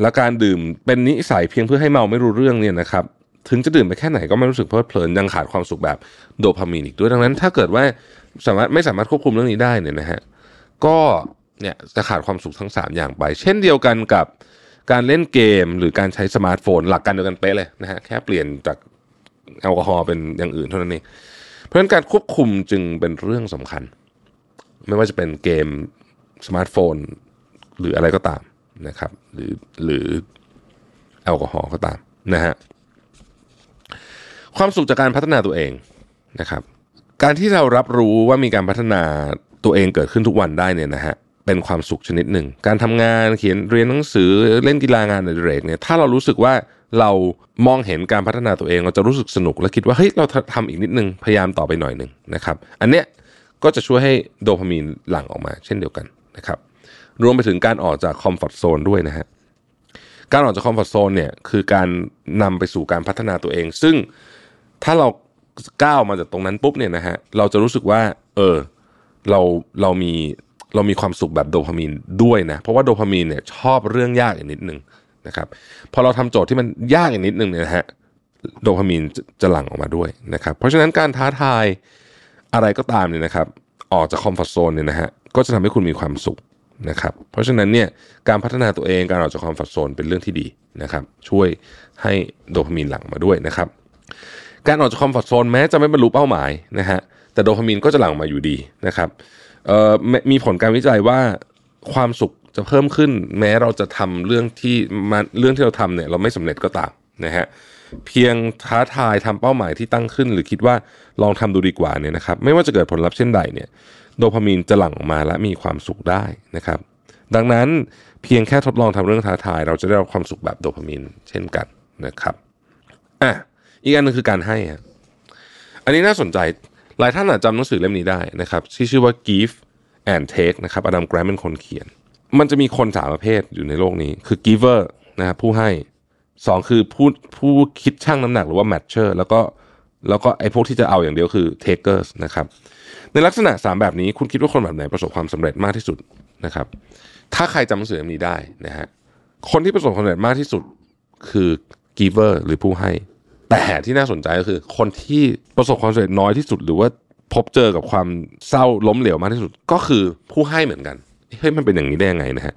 และการดื่มเป็นนิสัยเพียงเพื่อให้เมาไม่รู้เรื่องเนี่ยนะครับถึงจะดื่มไปแค่ไหนก็ไม่รู้สึกเพลิดเพลินยังขาดความสุขแบบโดพามีนอีกด้วยดังนั้น ถ้าเกิดว่าสามารถไม่สามารถควบคุมเรื่องนี้ได้เนี่ยนะฮะก็เนี่ยจะขาดความสุขทั้ง 3 อย่างไป เช่นเดียวกันกับการเล่นเกมหรือการใช้สมาร์ทโฟน หลักการเดียวกันเป๊ะเลยนะฮะแค่เปลี่ยนจากแอลกอฮอล์เป็นอย่างอื่นเท่านั้นเองเพราะฉะนั้นการควบคุมจึงเป็นเรื่องสำคัญ ไม่ว่าจะเป็นเกมสมาร์ทโฟน หรืออะไรก็ตาม นะครับ หรือหรือแอลกอฮอล์ก็ตามนะฮะความสุขจากการพัฒนาตัวเองนะครับ การที่เรารับรู้ว่ามีการพัฒนาตัวเองเกิดขึ้นทุกวันได้เนี่ยนะฮะเป็นความสุขชนิดหนึ่ง การทำงานเขียนเรียนหนังสือเล่นกีฬางานอดิเรกเนี่ยถ้าเรารู้สึกว่าเรามองเห็นการพัฒนาตัวเอง เราจะรู้สึกสนุกและคิดว่าเฮ้ยเราทำอีกนิดนึงพยายามต่อไปหน่อยหนึ่งนะครับ อันเนี้ยก็จะช่วยให้โดพามีนหลั่งออกมาเช่นเดียวกันนะครับ รวมไปถึงการออกจาก comfort zone ด้วยนะฮะการออกจาก comfort zone เนี่ยคือการนำไปสู่การพัฒนาตัวเอง ซึ่งถ้าเราก้าวมาจากตรงนั้นปุ๊บเนี่ยนะฮะเราจะรู้สึกว่า เออเราเรามีเรามีความสุขแบบโดพามีนด้วยนะ เพราะว่าโดพามีนเนี่ยชอบเรื่องยากอีกนิดนึงนะครับพอเราทำโจทย์ที่มันยากอีกนิดนึงเนี่ยนะฮะโดพามีนจะจะหลั่งออกมาด้วยนะครับ เพราะฉะนั้นการท้าทายอะไรก็ตามเนี่ยนะครับ ออกจาก comfort zone เนี่ยนะฮะก็จะทำให้คุณมีความสุข นะครับเพราะฉะนั้นเนี่ยการพัฒนาตัวเองการออกจาก comfort zone เป็นเรื่องที่ดีนะครับช่วยให้โดพามีนหลั่งมาด้วยนะครับการออกจาก comfort zone แม้จะไม่บรรลุเป้าหมายนะฮะแต่โดพามีนก็จะหลั่งมาอยู่ดีนะครับมีผลการวิจัยว่าความสุขจะเพิ่มขึ้น แม้เราจะทำเรื่องที่มาเรื่องที่เราทำเนี่ยเราไม่สำเร็จก็ตามนะฮะเพียงท้าทายทำเป้าหมายที่ตั้งขึ้น หรือคิดว่าลองทำดูดีกว่าเนี่ยนะครับไม่ว่าจะเกิดผลลัพธ์เช่นใดเนี่ย โดพามีนจะหลั่งออกมาและมีความสุขได้นะครับ ดังนั้นเพียงแค่ทดลองทำเรื่องท้าทาย เราจะได้รับความสุขแบบโดพามีนเช่นกันนะครับอะอีกอันหนึงคือการให้อะอันนี้น่าสนใจหลายท่านอาจจำหนังสือเล่มนี้ได้นะครับที่ชื่อว่า Give and Take นะครับอดัมแกรมเป็นคนเขียน มันจะมีคนสามประเภทอยู่ในโลกนี้คือ giver นะครับผู้ให้สองคือผู้ผู้คิดช่างน้ำหนักหรือว่า matcher แล้วก็ แล้วก็ไอ้พวกที่จะเอาอย่างเดียวคือ takers นะครับ ในลักษณะ 3 แบบนี้คุณคิดว่าคนแบบไหนประสบความสำเร็จมากที่สุดนะครับ ถ้าใครจำหนังสือเล่มนี้ได้นะฮะคนที่ประสบความสำเร็จมากที่สุดคือ giver หรือผู้ให้ แต่ที่น่าสนใจก็คือ คนที่ประสบความสำเร็จน้อยที่สุด หรือว่าพบเจอกับความเศร้าล้มเหลวมากที่สุดก็คือผู้ให้เหมือนกันเฮ้ยมันเป็นอย่างนี้ได้ยังไงนะฮะ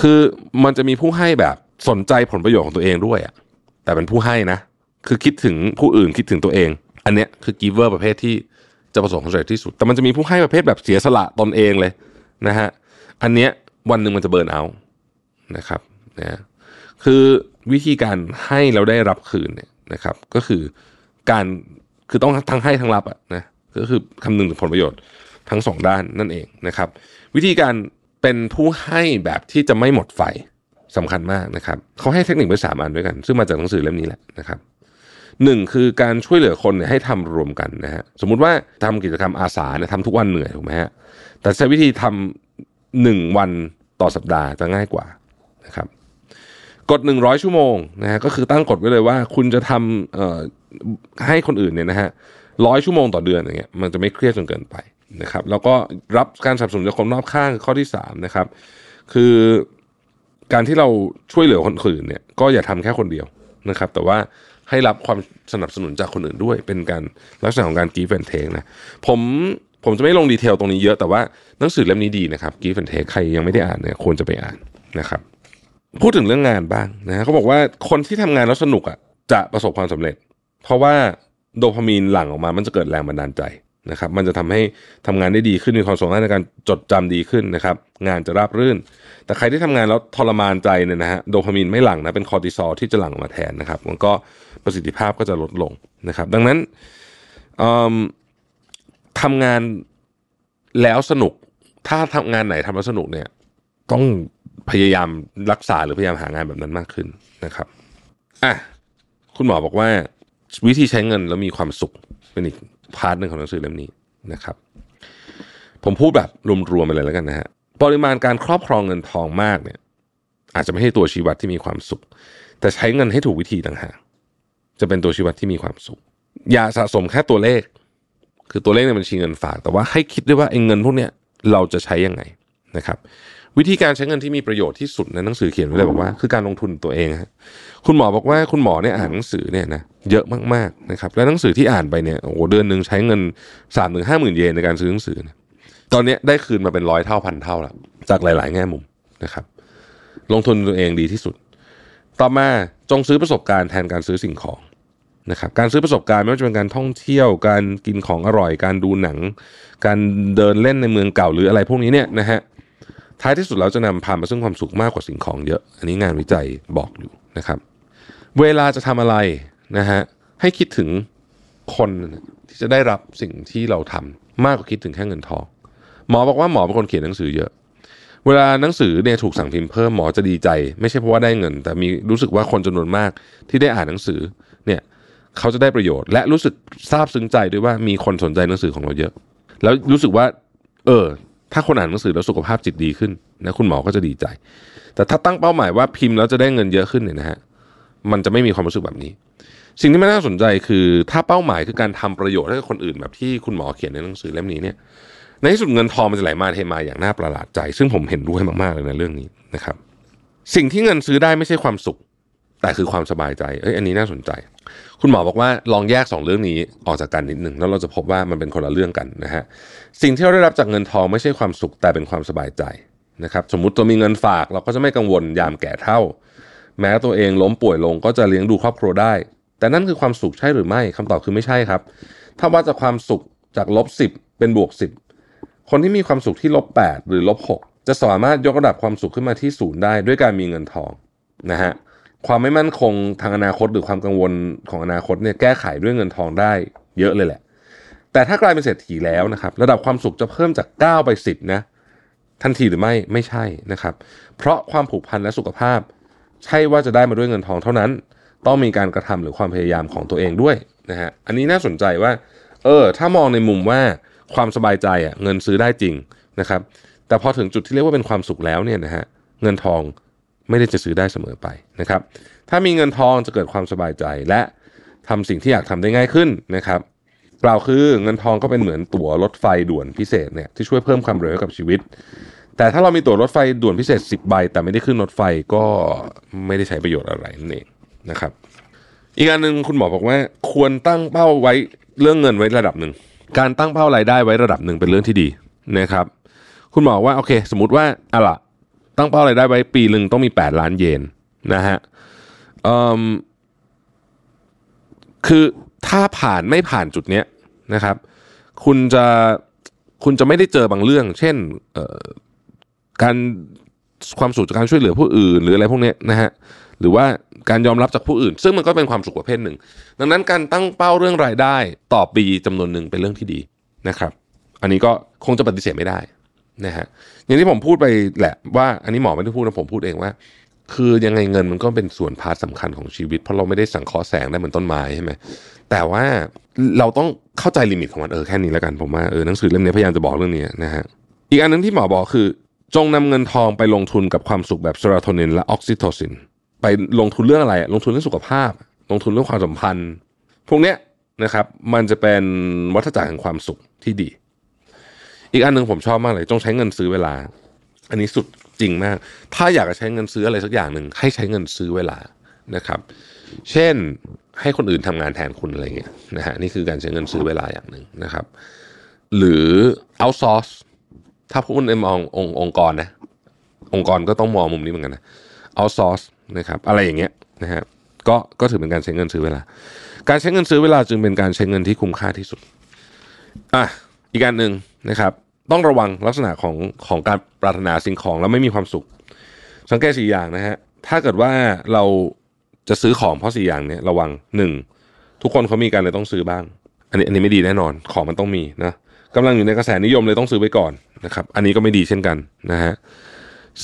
คือมันจะมีผู้ให้แบบสนใจผลประโยชน์ของตัวเองด้วยอะแต่เป็นผู้ให้นะ คือคิดถึงผู้อื่นคิดถึงตัวเอง อันเนี้ยคือ giver ประเภทที่จะประสบความสำเร็จที่สุด แต่มันจะมีผู้ให้ประเภทแบบเสียสละตนเองเลยนะฮะอันเนี้ยวันหนึ่งมันจะเบิร์นเอานะครับนะคือวิธีการให้เราได้รับคืนเนี่ยนะครับ ก็คือการคือต้องทั้งให้ทั้งรับอะนะก็คือคำนึงถึงผลประโยชน์ทั้งสองด้านนั่นเองนะครับ วิธีการเป็นผู้ให้แบบที่จะไม่หมดไฟสำคัญมากนะครับเขาให้เทคนิคไว้สามอันด้วยกัน ซึ่งมาจากหนังสือเล่มนี้แหละนะครับ หนึ่งคือการช่วยเหลือคนเนี่ยให้ทำรวมกันนะฮะสมมุติว่าทำกิจกรรมอาสาเนี่ยทำทุกวันเหนื่อยถูกไหมฮะแต่ใช้วิธีทำหนึ่งวันต่อสัปดาห์จะง่ายกว่านะครับกด 100 ชั่วโมงนะฮะก็คือตั้งกฎไว้เลยว่า คุณจะทำให้คนอื่นเนี่ยนะฮะร้อยชั่วโมงต่อเดือนอย่างเงี้ยมันจะไม่เครียดจนเกินไปนะครับ แล้วก็รับการสนับสนุนจากคนรอบข้างข้อที่3นะครับ คือการที่เราช่วยเหลือคนอื่นเนี่ย ก็อย่าทำแค่คนเดียวนะครับ แต่ว่า ให้รับความสนับสนุนจากคนอื่นด้วย เป็นการลักษณะของการ give and take นะผมผมจะไม่ลงดีเทลตรงนี้เยอะแต่ว่าหนังสือเล่มนี้ดีนะครับ give and take ใครยังไม่ได้อ่านเนี่ยควรจะไปอ่านนะครับ พูดถึงเรื่องงานบ้างนะเขาบอกว่าคนที่ทำงานแล้วสนุกอะจะประสบความสำเร็จ เพราะว่าโดพามีนหลั่งออกมามันจะเกิดแรงบันดาลใจนะครับมันจะทำให้ทำงานได้ดีขึ้นมีความสามารถในการจดจำดีขึ้นนะครับ งานจะราบรื่น แต่ใครที่ทำงานแล้วทรมานใจเนี่ยนะฮะโดพามีนไม่หลั่งนะเป็นคอร์ติซอลที่จะหลั่งออกมาแทนนะครับ มันก็ประสิทธิภาพก็จะลดลงนะครับ ดังนั้นทำงานแล้วสนุก ถ้าทำงานไหนทำแล้วสนุกเนี่ย ต้องพยายามรักษาหรือพยายามหางานแบบนั้นมากขึ้นนะครับอะคุณหมอบอกว่าวิธีใช้เงินแล้วมีความสุขเป็นอีก part หนึ่งของหนังสือเล่มนี้นะครับ ผมพูดแบบรวมๆไปเลยแล้วกันนะฮะ ปริมาณการครอบครองเงินทองมากเนี่ย อาจจะไม่ใช่ตัวชี้วัดที่มีความสุข แต่ใช้เงินให้ถูกวิธีต่างหากจะเป็นตัวชี้วัดที่มีความสุข อย่าสะสมแค่ตัวเลข คือตัวเลขในบัญชีเงินฝาก แต่ว่าให้คิดด้วยว่าไอ้เงินพวกเนี้ยเราจะใช้ยังไงนะครับ วิธีการใช้เงินที่มีประโยชน์ที่สุดในหนังสือเขียนไว้เลยบอกว่าคือการลงทุนตัวเองฮะคุณหมอบอกว่าคุณหมอเนี่ยอ่านหนังสือเนี่ยนะเยอะมากๆนะครับ และหนังสือที่อ่านไปเนี่ยโอ้โหเดือนหนึ่งใช้เงินสามถึงห้าหมื่นเยนในการซื้อหนังสือ ตอนนี้ได้คืนมาเป็นร้อยเท่าพันเท่าแล้วจากหลาย ๆ แง่มุมนะครับ ลงทุนตัวเองดีที่สุด ต่อมาจงซื้อประสบการณ์แทนการซื้อสิ่งของนะครับการซื้อประสบการณ์ไม่ว่าจะเป็นการท่องเที่ยวการกินของอร่อย การดูหนัง การเดินเล่นในเมืองเก่าหรืออะไรพวกนี้เนี่ยนะฮะท้ายที่สุดแล้วจะนำพามาซึ่งความสุขมากกว่าสิ่งของเยอะ อันนี้งานวิจัยบอกอยู่นะครับ เวลาจะทำอะไรนะฮะให้คิดถึงคนที่จะได้รับสิ่งที่เราทำมากกว่าคิดถึงแค่เงินทอง หมอบอกว่าหมอเป็นคนเขียนหนังสือเยอะ เวลาหนังสือเนี่ยถูกสั่งพิมพ์เพิ่มหมอจะดีใจ ไม่ใช่เพราะว่าได้เงิน แต่มีรู้สึกว่าคนจำนวนมากที่ได้อ่านหนังสือเนี่ยเขาจะได้ประโยชน์ และรู้สึกซาบซึ้งใจด้วยว่ามีคนสนใจหนังสือของเราเยอะ แล้วรู้สึกว่า เออ ถ้าคนอ่านหนังสือแล้วสุขภาพจิตดีขึ้นนะคุณหมอก็จะดีใจ แต่ถ้าตั้งเป้าหมายว่าพิมพ์แล้วจะได้เงินเยอะขึ้นเนี่ยนะฮะมันจะไม่มีความรู้สึกแบบนี้ สิ่งที่มันน่าสนใจคือถ้าเป้าหมายคือการทำประโยชน์ให้กับคนอื่นแบบที่คุณหมอเขียนในหนังสือเล่มนี้เนี่ย ในที่สุดเงินทองมันจะไหลมาเทมาอย่างน่าประหลาดใจ ซึ่งผมเห็นด้วยมากๆเลยในเรื่องนี้นะครับ สิ่งที่เงินซื้อได้ไม่ใช่ความสุข แต่คือความสบายใจเอ้ยอันนี้น่าสนใจ คุณหมอบอกว่าลองแยก 2 เรื่องนี้ออกจากกันนิดหนึ่งแล้วเราจะพบว่ามันเป็นคนละเรื่องกันนะฮะสิ่งที่เราได้รับจากเงินทองไม่ใช่ความสุขแต่เป็นความสบายใจนะครับ สมมุติตัวมีเงินฝากเราก็จะไม่กังวลยามแก่เท่า แม้ตัวเองล้มป่วยลงก็จะเลี้ยงดูครอบครัวได้ แต่นั่นคือความสุขใช่หรือไม่คำตอบคือไม่ใช่ครับ ถ้าว่าจากความสุขจากลบสิบเป็นบวกสิบ คนที่มีความสุขที่ลบแปดหรือลบหกจะสามารถยกระดับความสุขขึ้นมาที่ศูนย์ได้ด้วยการมีเงินทองนะฮะความไม่มั่นคงทางอนาคตหรือความกังวลของอนาคตเนี่ยแก้ไขด้วยเงินทองได้เยอะเลยแหละ แต่ถ้ากลายเป็นเศรษฐีแล้วนะครับ ระดับความสุขจะเพิ่มจาก 9 ไป 10 นะ ทันทีหรือไม่ไม่ใช่นะครับ เพราะความผูกพันและสุขภาพ ใช่ว่าจะได้มาด้วยเงินทองเท่านั้น ต้องมีการกระทำหรือความพยายามของตัวเองด้วยนะฮะอันนี้น่าสนใจว่า เออ ถ้ามองในมุมว่า ความสบายใจอะเงินซื้อได้จริงนะครับ แต่พอถึงจุดที่เรียกว่าเป็นความสุขแล้วเนี่ยนะฮะเงินทองไม่ได้จะซื้อได้เสมอไปนะครับ ถ้ามีเงินทองจะเกิดความสบายใจและทำสิ่งที่อยากทำได้ง่ายขึ้นนะครับกล่าวคือเงินทองก็เป็นเหมือนตั๋วรถไฟด่วนพิเศษเนี่ยที่ช่วยเพิ่มความเร็วให้กับชีวิต แต่ถ้าเรามีตั๋วรถไฟด่วนพิเศษ 10 ใบ แต่ไม่ได้ขึ้นรถไฟก็ไม่ได้ใช้ประโยชน์อะไรนั่นเองนะครับ อีกอันหนึ่งคุณหมอบอกว่า ควรตั้งเป้าไว้เรื่องเงินไว้ระดับหนึ่ง การตั้งเป้ารายได้ไว้ระดับหนึ่งเป็นเรื่องที่ดีนะครับ คุณหมอว่าโอเค สมมติว่าอะล่ะตั้งเป้ารายได้ไว้ปีหนึ่งต้องมี 8 ล้านเยนนะฮะคือถ้าผ่านไม่ผ่านจุดเนี้ยนะครับ คุณจะคุณจะไม่ได้เจอบางเรื่อง เช่นการความสุขจากการช่วยเหลือผู้อื่น หรืออะไรพวกนี้นะฮะหรือว่า การยอมรับจากผู้อื่น ซึ่งมันก็เป็นความสุขประเภทหนึ่ง ดังนั้นการตั้งเป้าเรื่องรายได้ต่อปีจำนวนหนึ่งเป็นเรื่องที่ดีนะครับ อันนี้ก็คงจะปฏิเสธไม่ได้นะฮะอย่างที่ผมพูดไปแหละว่าอันนี้หมอไม่ได้พูดนะผมพูดเองว่า คือยังไงเงินมันก็เป็นส่วน part สำคัญของชีวิต เพราะเราไม่ได้สังเคราะห์แสงได้เหมือนต้นไม้ใช่ไหมแต่ว่าเราต้องเข้าใจ limit ของมันเออแค่นี้แล้วกันผมว่าเออหนังสือเล่มนี้พยายามจะบอกเรื่องนี้นะฮะอีกอันนึงที่หมอบอกคือ จงนำเงินทองไปลงทุนกับความสุขแบบเซโรโทนินและออกซิโทซิน ไปลงทุนเรื่องอะไร ลงทุนเรื่องสุขภาพ ลงทุนเรื่องความสัมพันธ์ พวกเนี้ยนะครับ มันจะเป็นวัฏจักรแห่งความสุขที่ดี อีกอันหนึ่งผมชอบมากเลยต้องใช้เงินซื้อเวลา อันนี้สุดจริงมาก ถ้าอยากจะใช้เงินซื้ออะไรสักอย่างหนึ่งให้ใช้เงินซื้อเวลานะครับ เช่นให้คนอื่นทำงานแทนคุณอะไรเงี้ยนะฮะนี่คือการใช้เงินซื้อเวลาอย่างหนึ่งนะครับ หรือ outsource ถ้าพูดในมองององค์กรนะ องค์กรก็ต้องมองมุมนี้เหมือนกันนะ outsource นะครับอะไรอย่างเงี้ยนะฮะก็ก็ถือเป็นการใช้เงินซื้อเวลา การใช้เงินซื้อเวลาจึงเป็นการใช้เงินที่คุ้มค่าที่สุดอะอีกการหนึ่งนะครับ ต้องระวังลักษณะของของการปรารถนาสิ่งของแล้วไม่มีความสุข สังเกตสี่อย่างนะฮะถ้าเกิดว่าเราจะซื้อของเพราะสี่อย่างเนี้ยระวังหนึ่งทุกคนเขามีกันเลยต้องซื้อบ้าง อันนี้อันนี้ไม่ดีแน่นอนของมันต้องมีนะกำลังอยู่ในกระแสนิยมเลยต้องซื้อไว้ก่อนนะครับ อันนี้ก็ไม่ดีเช่นกันนะฮะ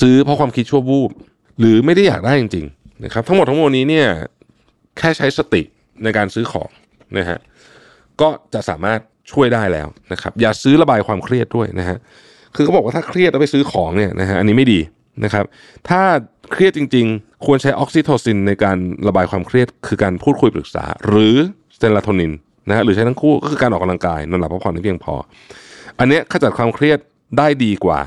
ซื้อเพราะความคิดชั่ววูบ หรือไม่ได้อยากได้จริงๆนะครับ ทั้งหมดทั้งมวลนี้เนี่ยแค่ใช้สติในการซื้อของนะฮะก็จะสามารถช่วยได้แล้วนะครับ อย่าซื้อระบายความเครียดด้วยนะฮะคือเขาบอกว่าถ้าเครียดแล้วไปซื้อของเนี่ยนะฮะอันนี้ไม่ดีนะครับ ถ้าเครียดจริง ๆ ควรใช้ออกซิโทซินในการระบายความเครียด คือการพูดคุยปรึกษา หรือเซโรโทนินนะฮะหรือใช้ทั้งคู่ก็คือการออกกำลังกายนอนหลับพักผ่อนให้เพียงพอ อันเนี้ยขจัดความเครียดได้ดีกว่า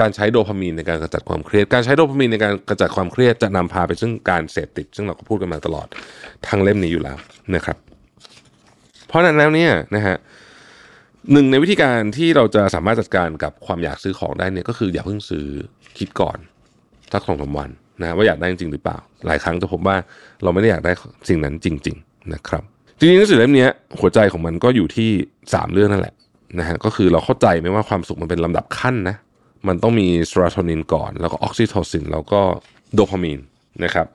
การใช้โดพามีนในการกำจัดความเครียด การใช้โดพามีนในการกำจัดความเครียดจะนำพาไปซึ่งการเสพติด ซึ่งเราก็พูดกันมาตลอดทางเล่มนี้อยู่แล้วนะครับ เพราะนั้นแล้วเนี่ยนะฮะหนึ่งในวิธีการที่เราจะสามารถจัดการกับความอยากซื้อของได้เนี่ยก็คืออย่าเพิ่งซื้อคิดก่อนสักสองสามวันนะว่าอยากได้จริงหรือเปล่า หลายครั้งจะพบว่าเราไม่ได้อยากได้สิ่งนั้นจริง ๆ นะครับจริงๆหนังสือเล่มนี้หัวใจของมันก็อยู่ที่สามเรื่องนั่นแหละนะฮะก็คือเราเข้าใจไหมว่าความสุขมันเป็นลำดับขั้นนะ มันต้องมีเซโรโทนินก่อน แล้วก็ออกซิโทซินแล้วก็โดพามีนนะครับ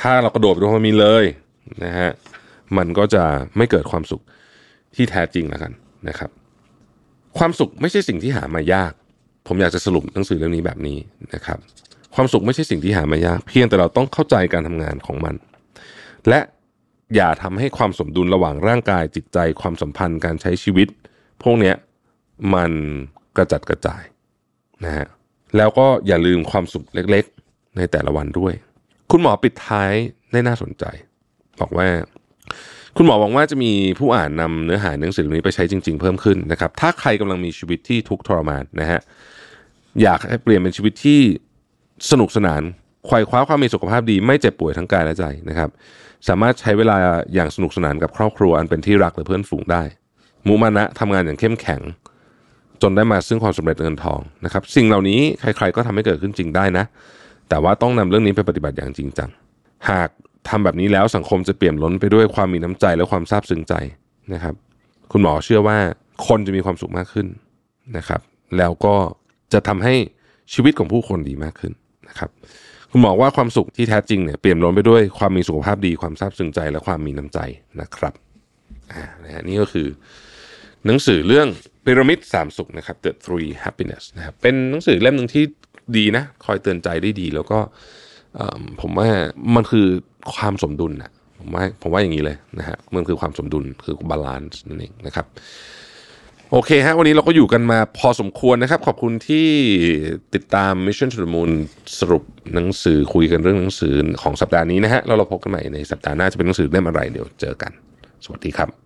ถ้าเรากระโดดโดพามีนเลยนะฮะมันก็จะไม่เกิดความสุขที่แท้จริงแล้วกันนะครับ ความสุขไม่ใช่สิ่งที่หามายาก ผมอยากจะสรุปหนังสือเล่มนี้แบบนี้นะครับ ความสุขไม่ใช่สิ่งที่หามายาก เพียงแต่เราต้องเข้าใจการทำงานของมัน และอย่าทำให้ความสมดุลระหว่างร่างกายจิตใจความสัมพันธ์การใช้ชีวิต พวกเนี้ยมันกระจัดกระจาย นะฮะแล้วก็อย่าลืมความสุขเล็กๆ ในแต่ละวันด้วย คุณหมอปิดท้ายได้น่าสนใจ บอกว่า คุณหมอหวังว่าจะมีผู้อ่านนำเนื้อหาหนังสือเล่มนี้ไปใช้จริง ๆ เพิ่มขึ้นนะครับ ถ้าใครกำลังมีชีวิตที่ทุกข์ทรมานนะฮะอยากให้เปลี่ยนเป็นชีวิตที่สนุกสนานไขว่คว้าความมีสุขภาพดีไม่เจ็บป่วยทั้งกายและใจนะครับ สามารถใช้เวลาอย่างสนุกสนานกับครอบครัวอันเป็นที่รักหรือเพื่อนฝูงได้ มุมานะทำงานอย่างเข้มแข็ง จนได้มาซึ่งความสำเร็จเงินทองนะครับ สิ่งเหล่านี้ใครๆก็ทำให้เกิดขึ้นจริงได้นะ แต่ว่าต้องนำเรื่องนี้ไปปฏิบัติอย่างจริงจัง หากทำแบบนี้แล้วสังคมจะเปี่ยมล้นไปด้วยความมีน้ำใจและความซาบซึ้งใจนะครับ คุณหมอเชื่อว่าคนจะมีความสุขมากขึ้นนะครับ แล้วก็จะทำให้ชีวิตของผู้คนดีมากขึ้นนะครับ คุณหมอว่าความสุขที่แท้จริงเนี่ยเปี่ยมล้นไปด้วยความมีสุขภาพดีความซาบซึ้งใจและความมีน้ำใจนะครับอ่านี่ก็คือ หนังสือเรื่อง พีระมิดสามสุขนะครับ The Three Happiness นะครับเป็นหนังสือเล่มหนึ่งที่ดีนะ คอยเตือนใจได้ดี แล้วก็ผมว่ามันคือความสมดุลนะผมว่าผมว่าอย่างนี้เลยนะฮะมันคือความสมดุลคือ balance นั่นเองนะครับโอเคฮะ วันนี้เราก็อยู่กันมาพอสมควรนะครับ ขอบคุณที่ติดตาม Mission to the Moon สรุปหนังสือคุยกันเรื่องหนังสือของสัปดาห์นี้นะฮะ แล้วเราพบกันใหม่ในสัปดาห์หน้าจะเป็นหนังสือเล่มอะไรเดี๋ยวเจอกัน สวัสดีครับ